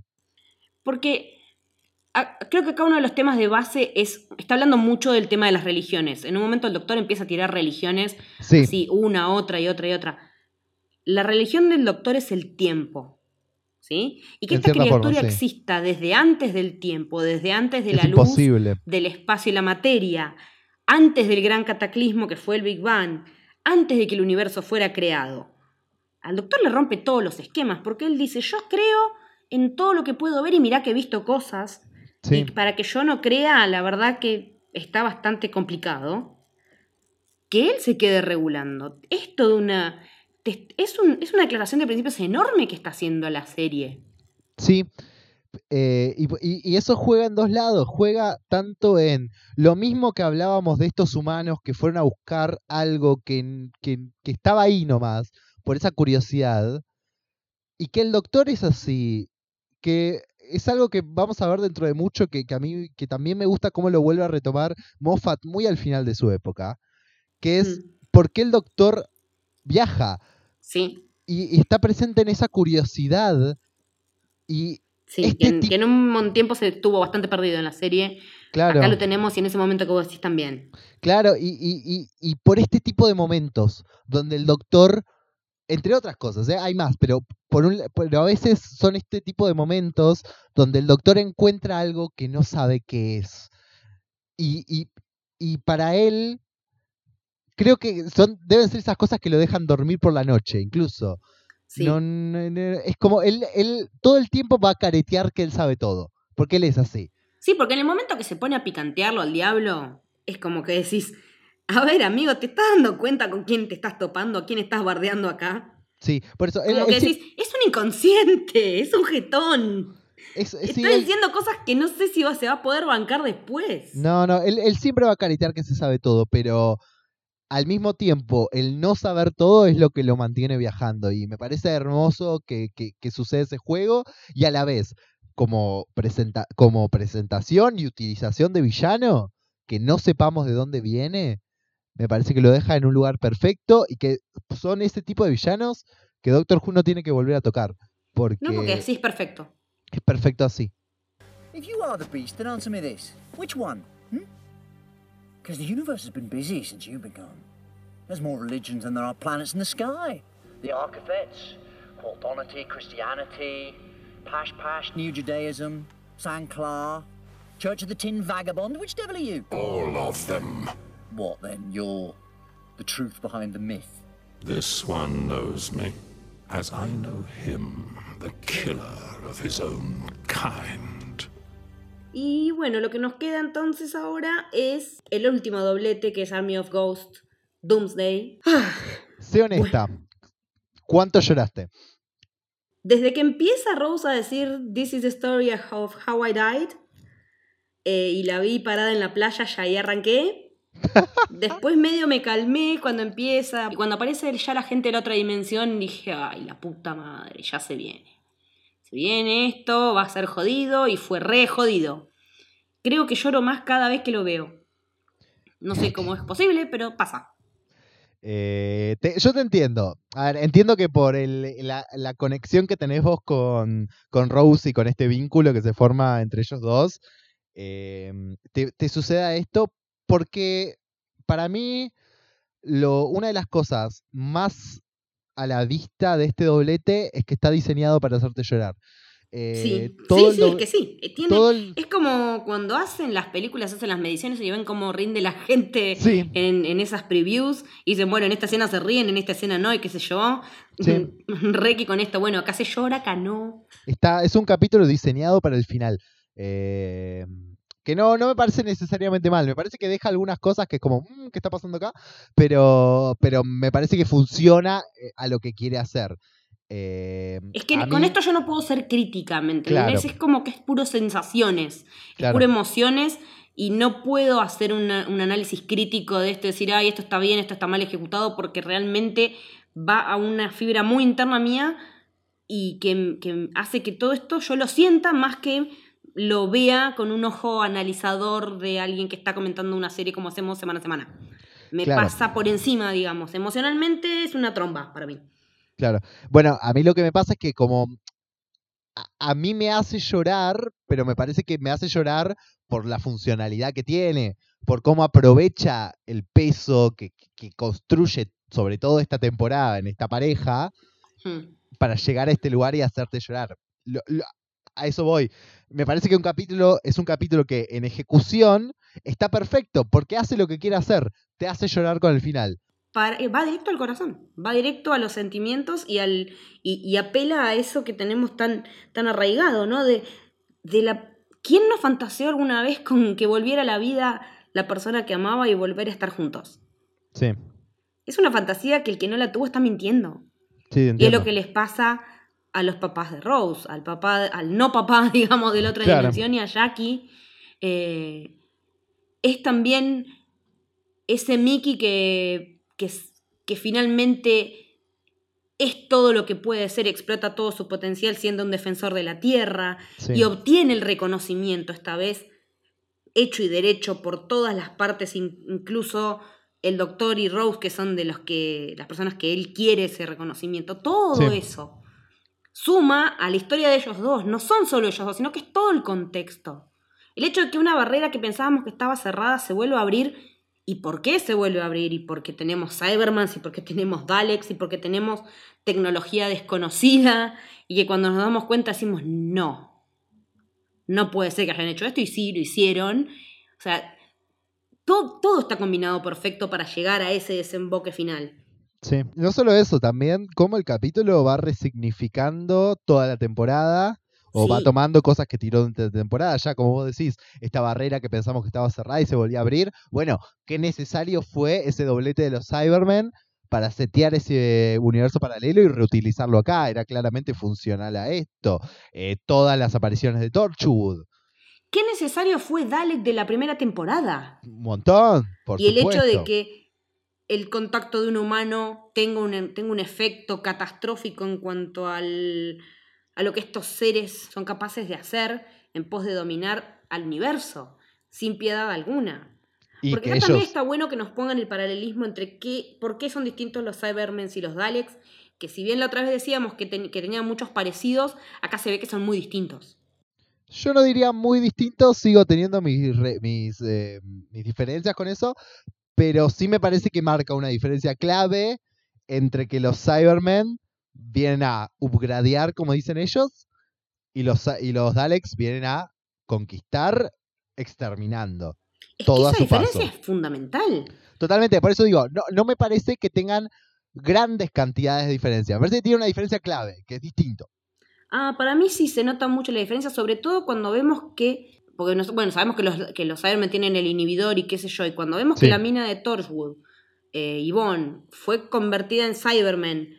Porque creo que acá uno de los temas de base es, está hablando mucho del tema de las religiones. En un momento el doctor empieza a tirar religiones, Sí, así, una, otra y otra y otra. La religión del doctor es el tiempo. ¿Sí? Y que En esta forma, criatura sí. exista desde antes del tiempo, desde antes de es la luz, imposible. del espacio y la materia, antes del gran cataclismo que fue el Big Bang, antes de que el universo fuera creado. Al doctor le rompe todos los esquemas, porque él dice, yo creo en todo lo que puedo ver y mirá que he visto cosas, Sí, y para que yo no crea, la verdad que está bastante complicado, que él se quede regulando. Es toda una... Es, un- es una declaración de principios enorme que está haciendo la serie. Sí, eh, y, y- eso juega en dos lados, juega tanto en lo mismo que hablábamos de estos humanos que fueron a buscar algo que, que, que estaba ahí nomás, por esa curiosidad, y que el doctor es así, que es algo que vamos a ver dentro de mucho, que, que a mí que también me gusta cómo lo vuelve a retomar Moffat muy al final de su época, que es Mm, por qué el doctor viaja Sí, y, y está presente en esa curiosidad. Y sí, Este que, en, que en un tiempo se estuvo bastante perdido en la serie. claro. Acá lo tenemos y en ese momento que vos decís también. Claro, y- y- y por este tipo de momentos, donde el doctor, entre otras cosas, ¿eh? hay más, pero, por un, pero a veces son este tipo de momentos donde el doctor encuentra algo que no sabe qué es. Y, y- y para él, creo que son, deben ser esas cosas que lo dejan dormir por la noche, incluso. Sí. No, no, no, es como él, él todo el tiempo va a caretear que él sabe todo, porque él es así. Sí, porque en el momento que se pone a picantearlo al diablo, es como que decís, a ver, amigo, ¿te estás dando cuenta con quién te estás topando, a quién estás bardeando acá? Sí, por eso Como que decís, es un inconsciente, es un jetón. es- sí, Está él- diciendo cosas que no sé si va, se va a poder bancar después. No, no, él, él siempre va a caretear que se sabe todo, pero al mismo tiempo, el no saber todo es lo que lo mantiene viajando. Y me parece hermoso que, que, que sucede ese juego y a la vez, como, presenta como presentación y utilización de villano, que no sepamos de dónde viene, me parece que lo deja en un lugar perfecto y que son ese tipo de villanos que Doctor Who no tiene que volver a tocar. Porque, No, porque así es perfecto. es perfecto así. If you are the beast, then answer me this. Which one? Hmm? Because the universe has been busy since you've been gone. There's more religions than there are planets in the sky. The Archivets, Qualtonity, Christianity, Pash Pash, New Judaism, Sanklar, Church of the Tin Vagabond. Which devil are you? All of them. What then? You're the truth behind the myth. This one knows me, as I know him, the killer of his own kind. Y bueno, lo que nos queda entonces ahora es el último doblete que es Army of Ghosts, Doomsday. Ah, Sé honesta. ¿Cuánto lloraste? Desde que empieza Rose a decir This is the story of how I died eh, y la vi parada en la playa, ya ahí arranqué. Después medio me calmé cuando empieza. Y cuando aparece ya la gente de la otra dimensión, dije, ay, la puta madre, ya se viene. Se viene esto, va a ser jodido y fue re jodido. Creo que lloro más cada vez que lo veo. No sé cómo es posible, pero pasa. Eh, yo te entiendo. A ver, entiendo que por la, conexión que tenés vos con, con Rose y con este vínculo que se forma entre ellos dos, eh, te suceda esto porque para mí lo, una de las cosas más a la vista de este doblete es que está diseñado para hacerte llorar. Eh, Sí, todo sí, sí, es que sí. eh, Tiene, todo el- Es como cuando hacen las películas, hacen las mediciones y ven cómo rinde la gente Sí. en, en esas previews. Y dicen, bueno, en esta escena se ríen, en esta escena no, y qué sé yo. Sí. Reiki con esto, bueno, acá se llora, acá no. Está, es un capítulo diseñado para el final. Eh, que no, no me parece necesariamente mal. Me parece que deja algunas cosas que es como, "Mm, ¿qué está pasando acá? Pero, pero me parece que funciona eh, a lo que quiere hacer. Eh, Es que con mí- esto yo no puedo ser crítica, ¿me entendés? Claro. Es como que es puro sensaciones, es Claro. puro emociones y no puedo hacer una- un análisis crítico de esto, decir, ay, esto está bien, esto está mal ejecutado, porque realmente va a una fibra muy interna mía y que, que hace que todo esto yo lo sienta más que lo vea con un ojo analizador de alguien que está comentando una serie como hacemos semana a semana. Me Claro. pasa por encima, digamos. Emocionalmente es una tromba para mí. Claro. Bueno, a mí lo que me pasa es que como a, a mí me hace llorar, pero me parece que me hace llorar por la funcionalidad que tiene, por cómo aprovecha el peso que, que construye sobre todo esta temporada en esta pareja Hmm. para llegar a este lugar y hacerte llorar. Lo- lo- a eso voy. Me parece que un capítulo es un capítulo que en ejecución está perfecto porque hace lo que quiere hacer, te hace llorar con el final. para- eh, va directo al corazón, va directo a los sentimientos y, al, y, y apela a eso que tenemos tan, tan arraigado, ¿no? De, de la, ¿Quién no fantaseó alguna vez con que volviera a la vida la persona que amaba y volver a estar juntos? Sí, Es una fantasía que el que no la tuvo está mintiendo. sí, Y es lo que les pasa a los papás de Rose, al papá, al no papá, digamos, de la otra Claro. dimensión y a Jackie. eh, es también ese Mickey que, que, que finalmente es todo lo que puede ser, explota todo su potencial siendo un defensor de la tierra Sí. y obtiene el reconocimiento esta vez hecho y derecho por todas las partes, in- incluso el doctor y Rose, que son de los que las personas que él quiere ese reconocimiento. Todo Sí. eso suma a la historia de ellos dos. No son solo ellos dos, sino que es todo el contexto. El hecho de que una barrera que pensábamos que estaba cerrada se vuelva a abrir. ¿Y por qué se vuelve a abrir? Y porque tenemos Cybermans, y porque tenemos Daleks, y porque tenemos tecnología desconocida, y que cuando nos damos cuenta decimos, no, no puede ser que hayan hecho esto, y sí, lo hicieron. O sea, todo, todo está combinado perfecto para llegar a ese desemboque final. Sí. No solo eso, también cómo el capítulo va resignificando toda la temporada o va tomando cosas que tiró durante la temporada. Ya, como vos decís, esta barrera que pensamos que estaba cerrada y se volvía a abrir. Bueno, qué necesario fue ese doblete de los Cybermen para setear ese universo paralelo y reutilizarlo acá. Era claramente funcional a esto. Eh, todas las apariciones de Torchwood. ¿Qué necesario fue Dalek de la primera temporada? Un montón, por y el hecho de que el contacto de un humano tenga un, tenga un efecto catastrófico en cuanto al, a lo que estos seres son capaces de hacer en pos de dominar al universo, sin piedad alguna. Y Porque que acá también está bueno que nos pongan el paralelismo entre qué, por qué son distintos los Cybermen y los Daleks, que si bien la otra vez decíamos que, ten- que tenían muchos parecidos, acá se ve que son muy distintos. Yo no diría muy distinto, sigo teniendo mis, mis, eh, mis diferencias con eso, pero sí me parece que marca una diferencia clave entre que los Cybermen vienen a upgradear, como dicen ellos, y los, y los Daleks vienen a conquistar exterminando. Es Todo que esa su paso. diferencia es fundamental. Totalmente, por eso digo, no, no me parece que tengan grandes cantidades de diferencia. Me parece que tiene una diferencia clave, que es distinto. Ah, para mí sí se nota mucho la diferencia, sobre todo cuando vemos que. Porque nos- bueno, sabemos que los, que los Cybermen tienen el inhibidor y qué sé yo, y cuando vemos Sí. que la mina de Torchwood, eh, Yvonne, fue convertida en Cyberman,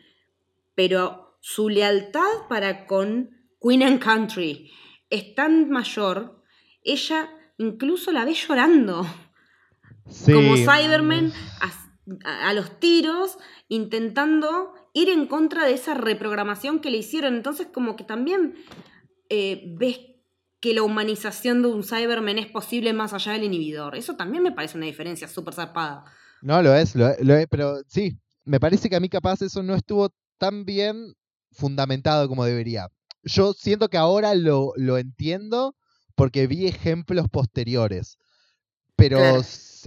pero su lealtad para con Queen and Country es tan mayor, ella incluso la ve llorando. Sí, como Cybermen a los tiros, intentando ir en contra de esa reprogramación que le hicieron. Entonces, como que también eh, ves que la humanización de un Cyberman es posible más allá del inhibidor. Eso también me parece una diferencia súper zarpada. No, lo es, lo, es- lo es, pero sí, me parece que a mí capaz eso no estuvo tan bien fundamentado como debería. Yo siento que ahora lo, lo entiendo porque vi ejemplos posteriores. Pero Claro.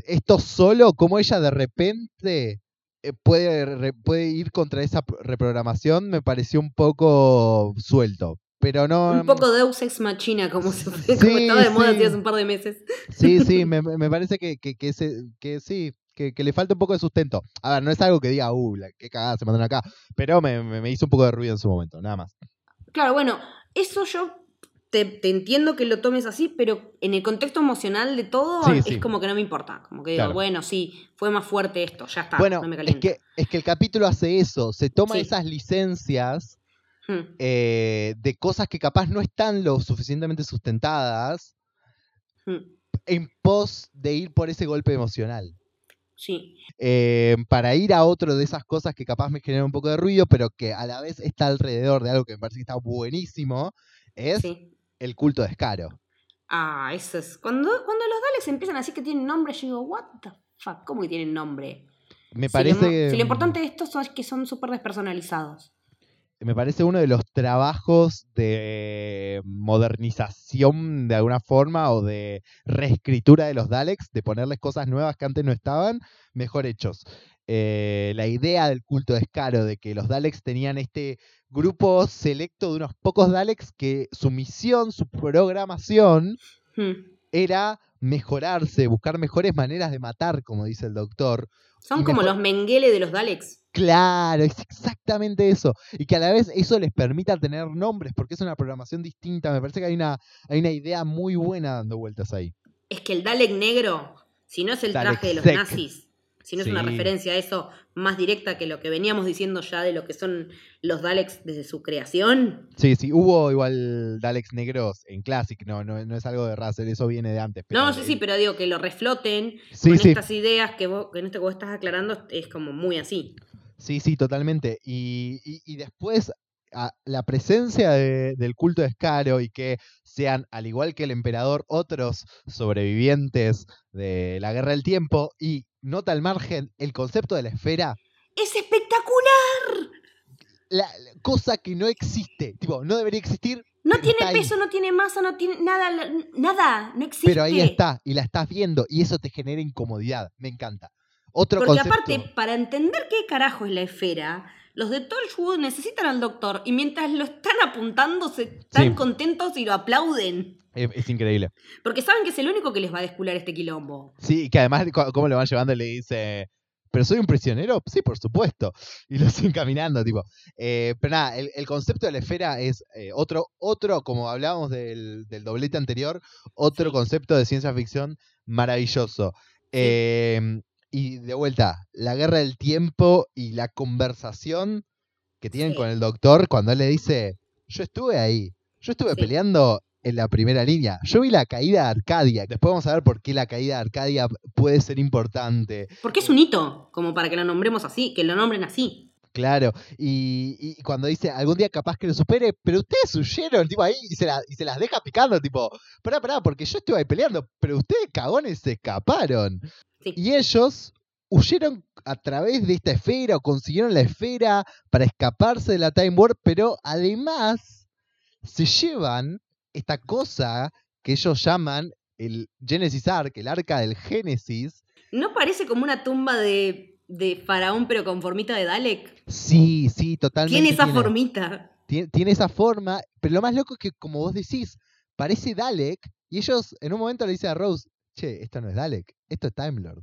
esto solo, como ella de repente eh, puede, puede ir contra esa reprogramación, me pareció un poco suelto. Pero no. Un poco Deus Ex Machina, como, se, como Sí, estaba de moda sí. hace un par de meses. Sí, sí, me, me parece que, que, que, ese- que sí, que, que le falta un poco de sustento. A ver, no es algo que diga, uh, qué cagada se mandaron acá, pero me, me, me hizo un poco de ruido en su momento, nada más. Claro, bueno, eso yo te, te entiendo que lo tomes así, pero en el contexto emocional de todo Sí, es sí. como que no me importa. Como que digo, bueno, sí, fue más fuerte esto, ya está, bueno, no me es que, es que el capítulo hace eso, se toma Sí. esas licencias Hmm, eh, de cosas que capaz no están lo suficientemente sustentadas hmm, en pos de ir por ese golpe emocional. sí, eh, para ir a otro de esas cosas que capaz me generan un poco de ruido, pero que a la vez está alrededor de algo que me parece que está buenísimo, es sí. el culto de Escaro. Ah, eso es. Cuando, cuando los Daleks empiezan así que tienen nombre, yo digo, what the fuck, ¿cómo que tienen nombre? Me Si parece, lo, si lo mm, importante de estos es que son súper despersonalizados. Me parece uno de los trabajos de modernización de alguna forma o de reescritura de los Daleks, de ponerles cosas nuevas que antes no estaban, mejor hechos. Eh, la idea del culto de Escaro, de que los Daleks tenían este grupo selecto de unos pocos Daleks que su misión, su programación Hmm. era mejorarse, buscar mejores maneras de matar, como dice el doctor. Son como mejor- los Mengele de los Daleks. Claro, es exactamente eso. Y que a la vez eso les permita tener nombres, porque es una programación distinta. Me parece que hay una, hay una idea muy buena dando vueltas ahí. Es que el Dalek negro, si no es el Dalek traje de los sec. nazis, si no es una referencia a eso más directa que lo que veníamos diciendo ya de lo que son los Daleks desde su creación, Sí, sí, hubo igual Daleks negros en Classic, no, no, no es algo de Russell, eso viene de antes. pero No, sí, sí, pero digo que lo refloten Sí, con sí. estas ideas que vos, que en esto que vos estás aclarando es como muy así. Sí, sí, totalmente. Y, y- y después a- la presencia de- del culto de Escaro y que sean, al igual que el emperador, otros sobrevivientes de la guerra del tiempo y nota al margen el concepto de la esfera, ¡Es espectacular! la, la cosa que no existe, tipo, no debería existir, No tiene ahí. peso, no tiene masa, no tiene nada, nada, no existe. pero ahí está y la estás viendo y eso te genera incomodidad, me encanta. Otro Porque concepto. aparte, para entender qué carajo es la esfera, los de Torchwood necesitan al doctor y mientras lo están apuntando se están Sí. contentos y lo aplauden. Es, es increíble. Porque saben que es el único que les va a descular este quilombo. Sí, y que además cómo lo van llevando le dice, ¿pero soy un prisionero? Sí, por supuesto. Y lo siguen caminando, tipo. Eh, pero nada, el, el concepto de la esfera es eh, otro, otro, como hablábamos del, del doblete anterior, otro Sí. concepto de ciencia ficción maravilloso. Eh, y de vuelta, la guerra del tiempo y la conversación que tienen Sí. con el doctor cuando él le dice, yo estuve ahí, yo estuve Sí. peleando en la primera línea, yo vi la caída de Arcadia, después vamos a ver por qué la caída de Arcadia puede ser importante, Porque es un hito, como para que lo nombremos así, que lo nombren así. claro, y, y cuando dice, algún día capaz que lo supere, pero ustedes huyeron, tipo ahí, y se, la- y se las deja picando, tipo, pará, pará, porque yo estuve ahí peleando, pero ustedes cagones se escaparon. Sí. Y ellos huyeron a través de esta esfera o consiguieron la esfera para escaparse de la Time Warp, pero además se llevan esta cosa que ellos llaman el Genesis Ark, el arca del Génesis. ¿No parece como una tumba de, de faraón pero con formita de Dalek? Sí, sí, totalmente. Tiene esa tiene. formita. Tiene, tiene esa forma, pero lo más loco es que, como vos decís, parece Dalek y ellos en un momento le dicen a Rose, che, esto no es Dalek, esto es Time Lord.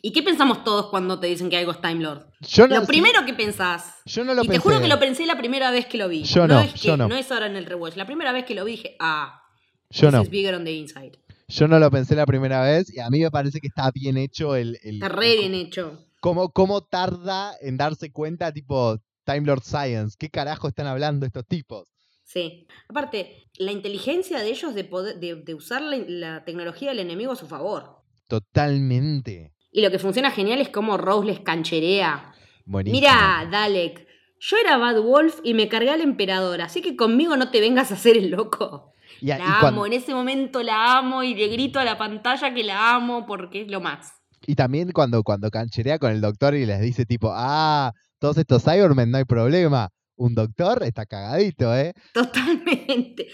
¿Y qué pensamos todos cuando te dicen que algo es Time Lord? Yo no, lo primero que pensás. yo no lo y pensé. te juro que lo pensé la primera vez que lo vi. Yo no, es que, yo no. es ahora en el rewatch. La primera vez que lo vi dije, ah, Yo this no. is bigger on the inside. Yo no lo pensé la primera vez y a mí me parece que está bien hecho el... el Está re el- bien hecho. cómo, cómo tarda en darse cuenta, tipo, Time Lord Science. ¿Qué carajo están hablando estos tipos? Sí. Aparte, la inteligencia de ellos de, poder, de, de usar la, la tecnología del enemigo a su favor. Totalmente. Y lo que funciona genial es cómo Rose les cancherea. Buenísimo. Mira, Dalek, yo era Bad Wolf y me cargué al emperador, así que conmigo no te vengas a hacer el loco. Y, a- La amo, en ese momento la amo y le grito a la pantalla que la amo porque es lo más. y también cuando, cuando cancherea con el doctor y les dice, tipo, ah, todos estos Cybermen no hay problema. Un doctor está cagadito, ¿eh? Totalmente.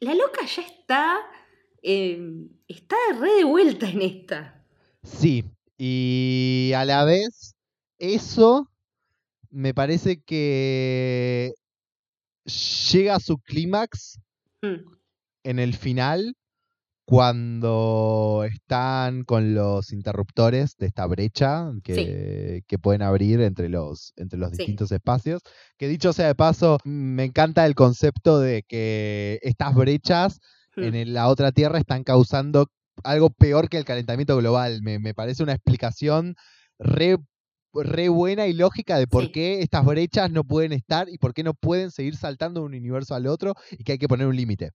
La loca ya está. eh, está re de vuelta en esta. Sí. Y a la vez, eso me parece que llega a su clímax Mm, en el final, cuando están con los interruptores de esta brecha que, que pueden abrir entre los, entre los Sí. distintos espacios. Que dicho sea de paso, me encanta el concepto de que estas brechas mm. en la otra Tierra están causando algo peor que el calentamiento global. Me, me parece una explicación re, re buena y lógica de por qué estas brechas no pueden estar y por qué no pueden seguir saltando de un universo al otro y que hay que poner un límite.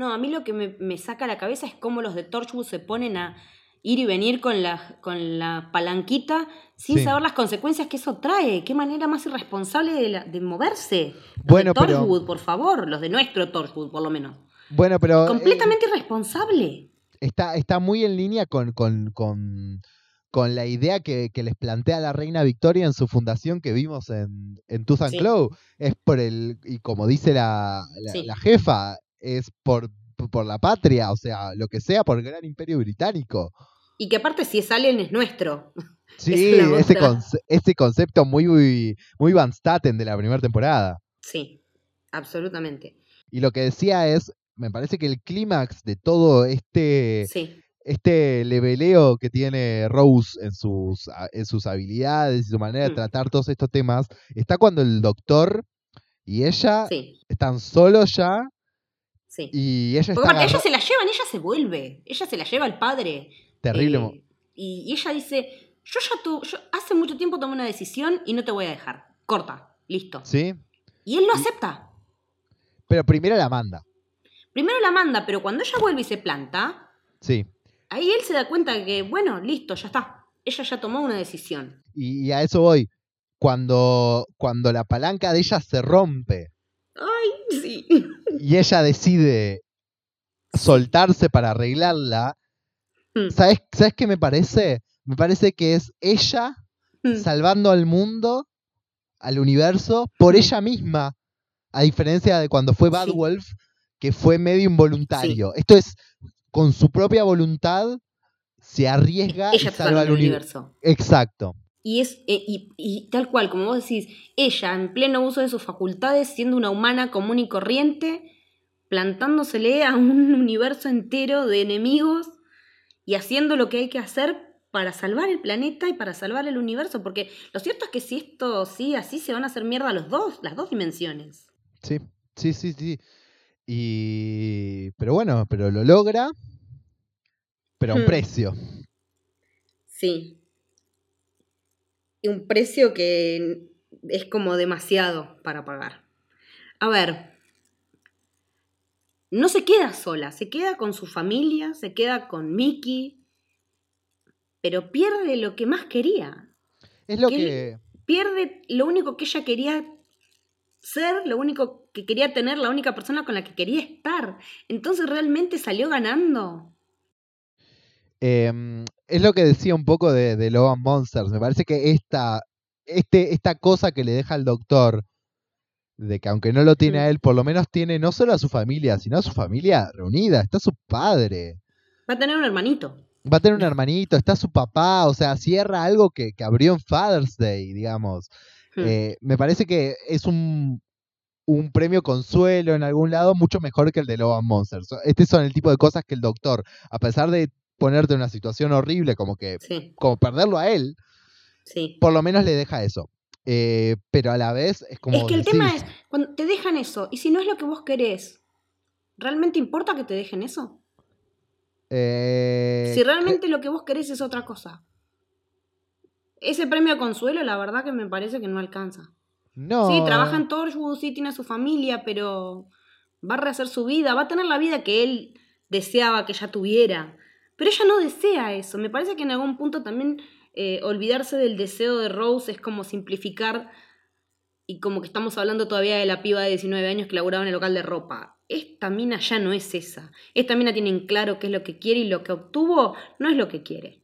No, a mí lo que me, me saca la cabeza es cómo los de Torchwood se ponen a ir y venir con la, con la palanquita sin Sí. saber las consecuencias que eso trae. Qué manera más irresponsable de, la- de moverse. Los Bueno, de pero- Torchwood, por favor, los de nuestro Torchwood, por lo menos. Bueno, pero eh, Completamente irresponsable. está, está muy en línea con, con, con, con la idea que, que les plantea la reina Victoria en su fundación que vimos en, en Tooth and Sí. Claw. Es por el, y como dice la, la, Sí. la jefa, es por, por la patria, o sea, lo que sea, por el gran imperio británico. Y que aparte, si es Alien, es nuestro. Sí, ese, conce- ese concepto muy, muy, muy Van Staten de la primera temporada. Sí, absolutamente. Y lo que decía es, me parece que el clímax de todo este, Sí, este leveleo que tiene Rose en sus, a- en sus habilidades y su manera de Mm. tratar todos estos temas, está cuando el doctor y ella sí, están solos ya sí. y ella Porque está ella se la llevan, ella se vuelve. Ella se la lleva al padre. terrible. Eh, y, y ella dice, yo ya tu, yo hace mucho tiempo tomé una decisión y no te voy a dejar. Corta, listo. ¿Sí? Y él lo Y- acepta. Pero primero la manda. Primero la manda, pero cuando ella vuelve y se planta, Sí. ahí él se da cuenta que, bueno, listo, ya está. Ella ya tomó una decisión. Y, y a eso voy. Cuando, cuando la palanca de ella se rompe Ay, sí. Y ella decide soltarse para arreglarla, Mm, ¿sabes, ¿sabes qué me parece? Me parece que es ella mm. salvando al mundo, al universo, por Mm. ella misma. A diferencia de cuando fue Bad Sí. Wolf, que fue medio involuntario. Esto es, con su propia voluntad, se arriesga y Ella está salva al universo. Exacto. Y es eh, y, y tal cual, como vos decís, ella en pleno uso de sus facultades, siendo una humana común y corriente, plantándosele a un universo entero de enemigos y haciendo lo que hay que hacer para salvar el planeta y para salvar el universo. Porque lo cierto es que si esto sigue así, se van a hacer mierda los dos, las dos dimensiones. Sí, sí, sí, sí. Y... Pero bueno, pero lo logra, pero a un Hmm. precio. Sí. Y un precio que es como demasiado para pagar. A ver, no se queda sola, se queda con su familia, se queda con Mickey, pero pierde lo que más quería. Es lo ¿Qué? que... Pierde lo único que ella quería ser, lo único que quería tener, la única persona con la que quería estar. Entonces realmente salió ganando. Em, es lo que decía un poco de, de Logan Monsters. Me parece que esta, este, esta cosa que le deja al doctor de que aunque no lo tiene a él, por lo menos tiene no solo a su familia, sino a su familia reunida. Está su padre. Va a tener un hermanito. Va a tener un hermanito, está su papá, o sea, cierra algo que, que abrió en Father's Day, digamos. Hmm. Eh, me parece que es un, un premio consuelo en algún lado mucho mejor que el de Love and Monsters. Este son el tipo de cosas que el doctor, a pesar de ponerte en una situación horrible, como que Sí, como perderlo a él, sí. por lo menos le deja eso. Eh, pero a la vez es como. es que el decís, tema es, cuando te dejan eso, y si no es lo que vos querés, ¿realmente importa que te dejen eso? eh, Si realmente lo que vos querés es otra cosa. Ese premio consuelo, la verdad que me parece que no alcanza. No. Sí, trabaja en Torchwood, sí, tiene a su familia, pero va a rehacer su vida, va a tener la vida que él deseaba que ella tuviera. Pero ella no desea eso. Me parece que en algún punto también eh, olvidarse del deseo de Rose es como simplificar y como que estamos hablando todavía de la piba de 19 años que laburaba en el local de ropa. Esta mina ya no es esa. Esta mina tiene en claro qué es lo que quiere y lo que obtuvo no es lo que quiere.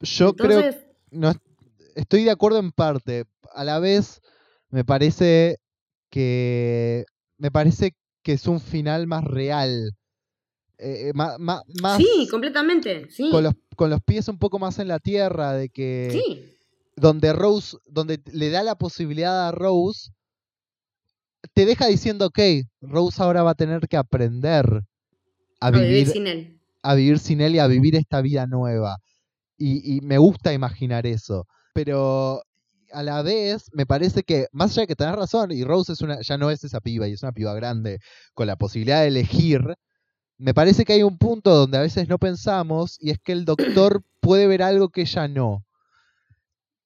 Yo creo no estoy de acuerdo en parte. A la vez me parece que me parece que es un final más real. Eh, eh, más, sí, completamente. Sí. con los, con los pies un poco más en la tierra, de que sí. donde Rose, donde le da la posibilidad a Rose, te deja diciendo, ok, Rose ahora va a tener que aprender a A vivir vivir, sin él. a vivir sin él y a vivir esta vida nueva. Y, y me gusta imaginar eso. Pero a la vez, me parece que, más allá de que tenés razón, y Rose es una, ya no es esa piba, y es una piba grande, con la posibilidad de elegir, me parece que hay un punto donde a veces no pensamos, y es que el doctor puede ver algo que ella no.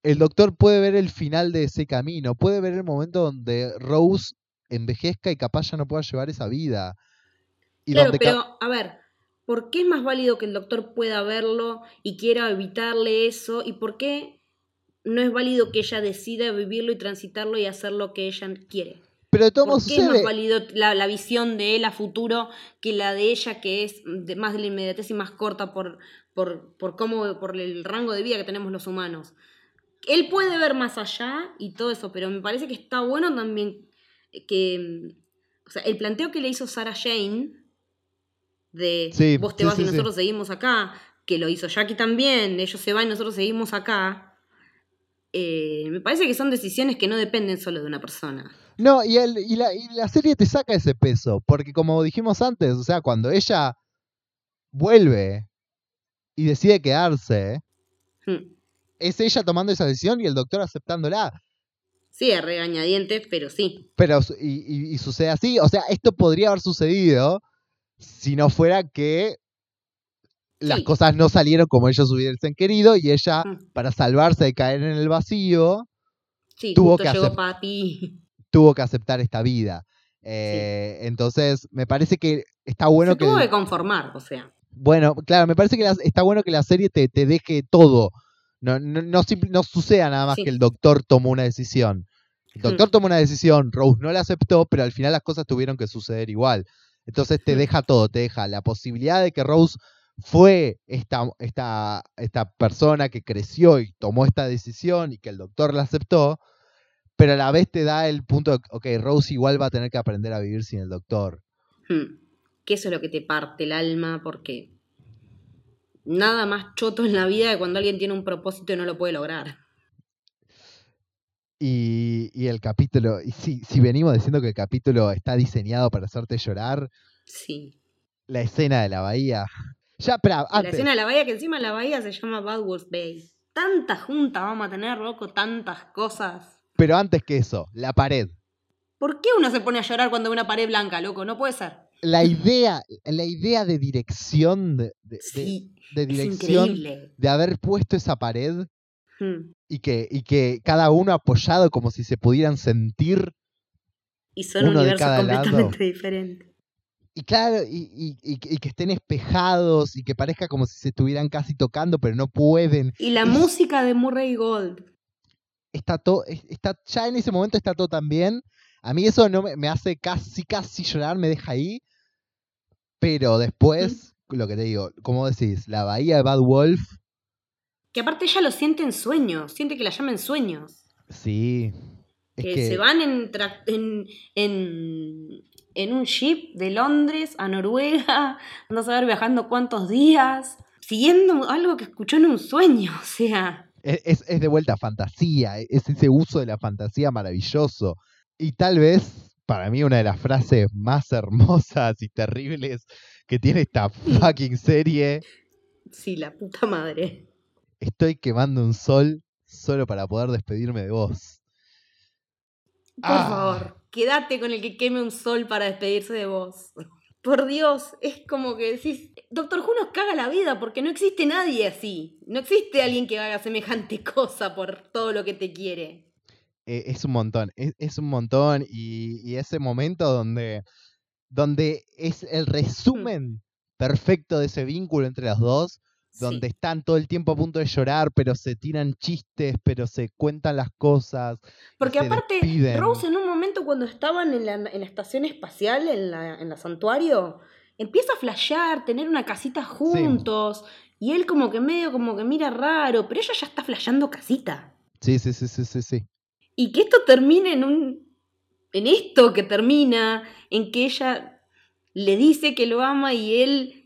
El doctor puede ver el final de ese camino, puede ver el momento donde Rose envejezca y capaz ya no pueda llevar esa vida. Y Claro, donde pero a ver, ¿por qué es más válido que el doctor pueda verlo y quiera evitarle eso? ¿Y por qué no es válido que ella decida vivirlo y transitarlo y hacer lo que ella quiere? Pero de todos ¿Por modos qué es más válido la, la visión de él a futuro que la de ella, que es de- más de la inmediatez y más corta por, por, por, cómo, por el rango de vida que tenemos los humanos? Él puede ver más allá y todo eso, pero me parece que está bueno también que... O sea, el planteo que le hizo Sarah Jane de Sí, vos te sí, vas sí, y nosotros seguimos acá, que lo hizo Jackie también, ellos se van y nosotros seguimos acá. eh, me parece que son decisiones que no dependen solo de una persona. No, y, el, y, la, y la serie te saca ese peso, porque como dijimos antes, o sea, cuando ella vuelve y decide quedarse, Hmm. es ella tomando esa decisión y el doctor aceptándola. Sí, a regañadientes, pero sí. Pero, y, y- y sucede así, o sea, esto podría haber sucedido si no fuera que las Sí. cosas no salieron como ellos hubiesen querido y ella, Mm. para salvarse de caer en el vacío, Sí, Tuvo justo que llegó Papi. Tuvo que aceptar esta vida. Eh, Entonces, me parece que está bueno Se que... tuvo que conformar, o sea. Bueno, claro, me parece que la- está bueno que la serie te, te deje todo. No, no, no, no suceda nada más Sí. que el doctor tomó una decisión. El doctor Hmm. tomó una decisión, Rose no la aceptó, pero al final las cosas tuvieron que suceder igual. Entonces te Hmm. deja todo, te deja la posibilidad de que Rose fue esta, esta, esta persona que creció y tomó esta decisión y que el doctor la aceptó, pero a la vez te da el punto de, ok, Rose igual va a tener que aprender a vivir sin el doctor. Hmm. Que eso es lo que te parte el alma, porque nada más choto en la vida que cuando alguien tiene un propósito y no lo puede lograr. Y, y el capítulo, y si, si venimos diciendo que el capítulo está diseñado para hacerte llorar, Sí. la escena de la bahía. Ya, pero La escena de la bahía, que encima la bahía se llama Bad Wolf Bay. Tanta junta vamos a tener, loco, tantas cosas. Pero antes que eso, la pared. ¿Por qué uno se pone a llorar cuando ve una pared blanca, loco? No puede ser. La idea, la idea de dirección, de, Sí, de dirección, increíble. de haber puesto esa pared Hmm. y que, y que cada uno apoyado como si se pudieran sentir. Y son Uno de universos completamente diferentes. Y claro, y, y- y que- estén espejados y que parezca como si se estuvieran casi tocando, pero no pueden. Y la música de Murray Gold. Está todo, está, ya en ese momento está todo tan bien. A mí eso no me, me hace casi, casi llorar, me deja ahí. Pero después, lo que te digo, como decís, la bahía de Bad Wolf, Que aparte ella lo siente en sueños, siente que la llama en sueños. sí. Que, que- se van en, en, en, en un ship de Londres a Noruega, no saber viajando cuántos días, siguiendo algo que escuchó en un sueño, o sea, Es, es- de vuelta fantasía, e, es ese uso de la fantasía maravilloso. Y tal vez, para mí, una de las frases más hermosas y terribles que tiene esta fucking serie, sí, la puta madre. estoy quemando un sol solo para poder despedirme de vos. Por Ah. favor, quédate con el que queme un sol para despedirse de vos. Por Dios, es como que decís, Doctor Who nos caga la vida porque no existe nadie así. No existe alguien que haga semejante cosa por todo lo que te quiere. Eh, es un montón, es, es un montón y, y ese momento donde, donde es el resumen perfecto de ese vínculo entre las dos, donde Sí. están todo el tiempo a punto de llorar, pero se tiran chistes, pero se cuentan las cosas. Porque aparte, despiden. Rose en un momento cuando estaban en la, en la estación espacial, en la, en la santuario, empieza a flashear, tener una casita juntos, y él como que medio como que mira raro, pero ella ya está flasheando casita. Sí, sí, sí, sí, sí, sí. Y que esto termine en un. en esto que termina, en que ella le dice que lo ama y él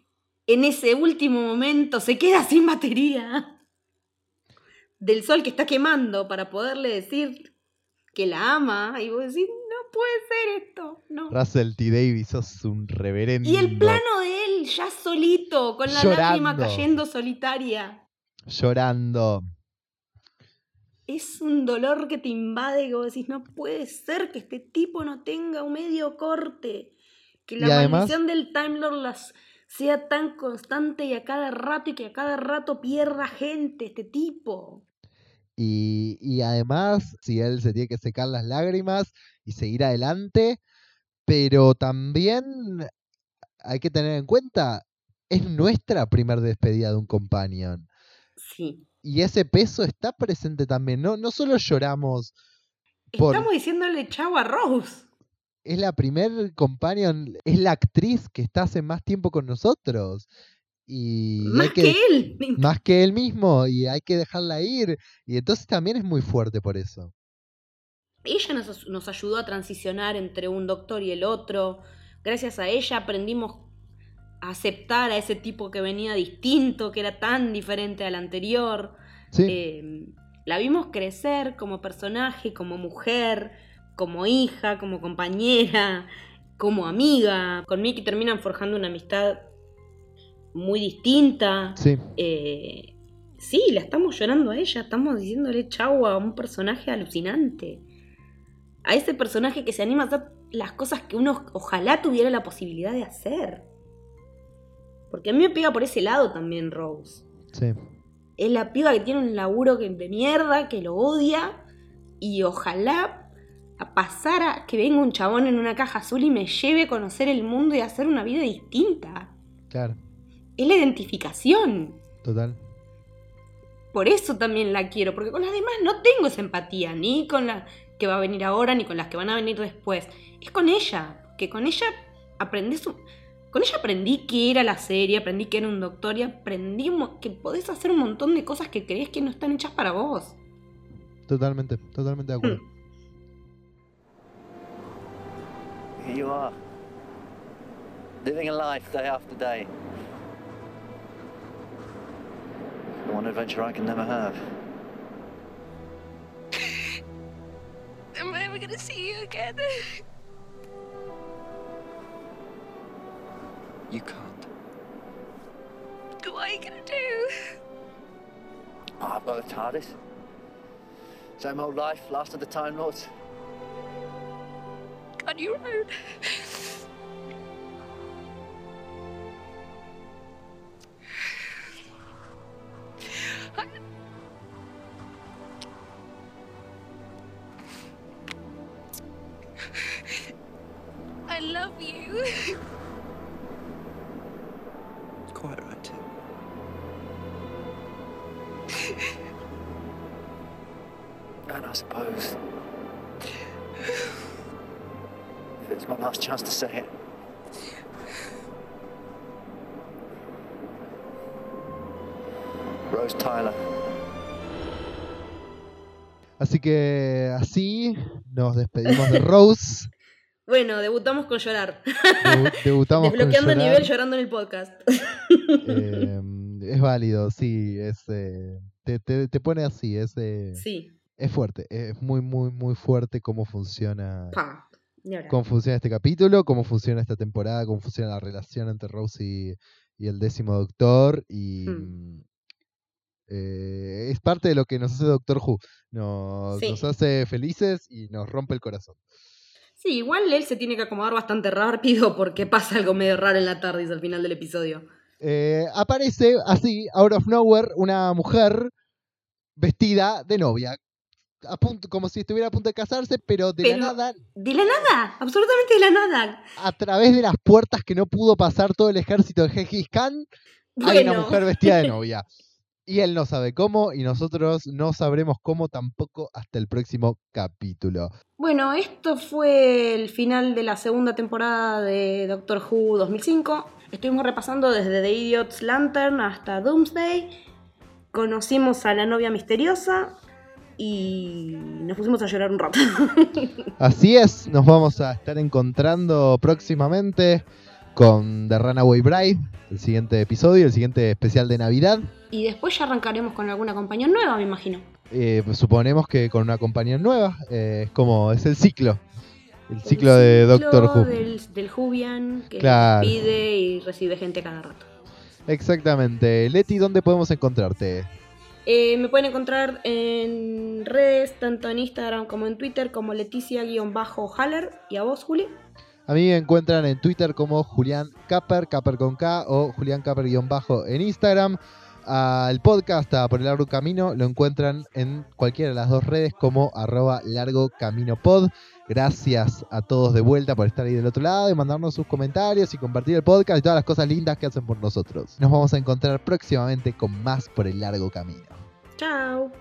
en ese último momento se queda sin batería del sol que está quemando para poderle decir que la ama. Y vos decís, no puede ser esto. No. Russell T. Davis, sos un reverendo. Y el plano de él ya solito, con la lágrima cayendo solitaria. Llorando. Es un dolor que te invade, que vos decís, no puede ser que este tipo no tenga un medio corte. Que la además- maldición del Time Lord las sea tan constante y a cada rato y que a cada rato pierda gente este tipo. Y, y además, si él se tiene que secar las lágrimas y seguir adelante, pero también hay que tener en cuenta, es nuestra primer despedida de un companion. Sí. Y ese peso está presente también. No, no solo lloramos, Por- Estamos diciéndole chau a Rose. Es la primer companion, es la actriz que está hace más tiempo con nosotros. Y Más que, él. más que él mismo, y hay que dejarla ir. Y entonces también es muy fuerte por eso. Ella nos, nos ayudó a transicionar entre un doctor y el otro. Gracias a ella aprendimos a aceptar a ese tipo que venía distinto, que era tan diferente al anterior. Sí, Eh, la vimos crecer como personaje, como mujer, como hija, como compañera, como amiga. Con Mickey terminan forjando una amistad muy distinta. sí. Eh, sí, la estamos llorando a ella, estamos diciéndole chau a un personaje alucinante. A ese personaje que se anima a hacer las cosas que uno ojalá tuviera la posibilidad de hacer. Porque a mí me pega por ese lado también Rose. sí. Es la piba que tiene un laburo de mierda, que lo odia. Y ojalá pasar a que venga un chabón en una caja azul y me lleve a conocer el mundo y a hacer una vida distinta. Claro, Es la identificación. total. Por eso también la quiero, porque con las demás no tengo esa empatía, ni con la que va a venir ahora, ni con las que van a venir después. Es con ella, que con ella aprendí su- Con ella aprendí que era la serie, aprendí que era un doctor y aprendí que podés hacer un montón de cosas que crees que no están hechas para vos. Totalmente, totalmente de acuerdo. Here you are. Living a life day after day. The one adventure I can never have. Am I ever gonna see you again? You can't. What are you gonna do? Oh, I've got the TARDIS. Same old life, last of the Time Lords. On your own? I love you. Quite right, too. and I suppose. It's my last chance to say it. Rose Tyler. Así que así nos despedimos de Rose. Bueno, debutamos con llorar. Debu- debutamos con Desbloqueando llorar. nivel llorando en el podcast. Eh, es válido, sí. Es, eh, te, te- te pone así, es, eh, Sí. es fuerte. Es muy, muy, muy fuerte cómo funciona. Pa. Cómo funciona este capítulo, cómo funciona esta temporada, cómo funciona la relación entre Rose y, y el décimo doctor. Y Hmm. mm, eh, es parte de lo que nos hace Doctor Who. Nos, Sí. nos hace felices y nos rompe el corazón. Sí, igual él se tiene que acomodar bastante rápido porque pasa algo medio raro en la tarde al final del episodio. Eh, aparece así, out of nowhere, una mujer vestida de novia. A punto, como si estuviera a punto de casarse, pero de Pero- la nada, De la nada, absolutamente de la nada. a través de las puertas que no pudo pasar todo el ejército de Gengis Khan, hay una mujer vestida de novia. Y él no sabe cómo y nosotros no sabremos cómo tampoco hasta el próximo capítulo. Bueno, esto fue el final de la segunda temporada de Doctor Who 2005. Estuvimos repasando desde The Idiot's Lantern hasta Doomsday. Conocimos a la novia misteriosa y nos pusimos a llorar un rato. Así es, nos vamos a estar encontrando próximamente con The Runaway Bride, el siguiente episodio, el siguiente especial de Navidad. y después ya arrancaremos con alguna compañía nueva, me imagino. Eh, pues suponemos que con una compañía nueva, eh, es como, es el ciclo, el ciclo de Doctor Who. Del, del Whovian, que Claro. pide y recibe gente cada rato. Exactamente. Leti, ¿dónde podemos encontrarte? Eh, me pueden encontrar en redes, tanto en Instagram como en Twitter, como Leticia-Haller. ¿Y a vos, Juli? A mí me encuentran en Twitter como Julián Capper, Capper con K, o Julián Capper-bajo en Instagram. Al podcast a Por el Largo Camino lo encuentran en cualquiera de las dos redes como arroba largo camino pod. Gracias a todos de vuelta por estar ahí del otro lado y mandarnos sus comentarios y compartir el podcast y todas las cosas lindas que hacen por nosotros. Nos vamos a encontrar próximamente con más Por el Largo Camino. Chao.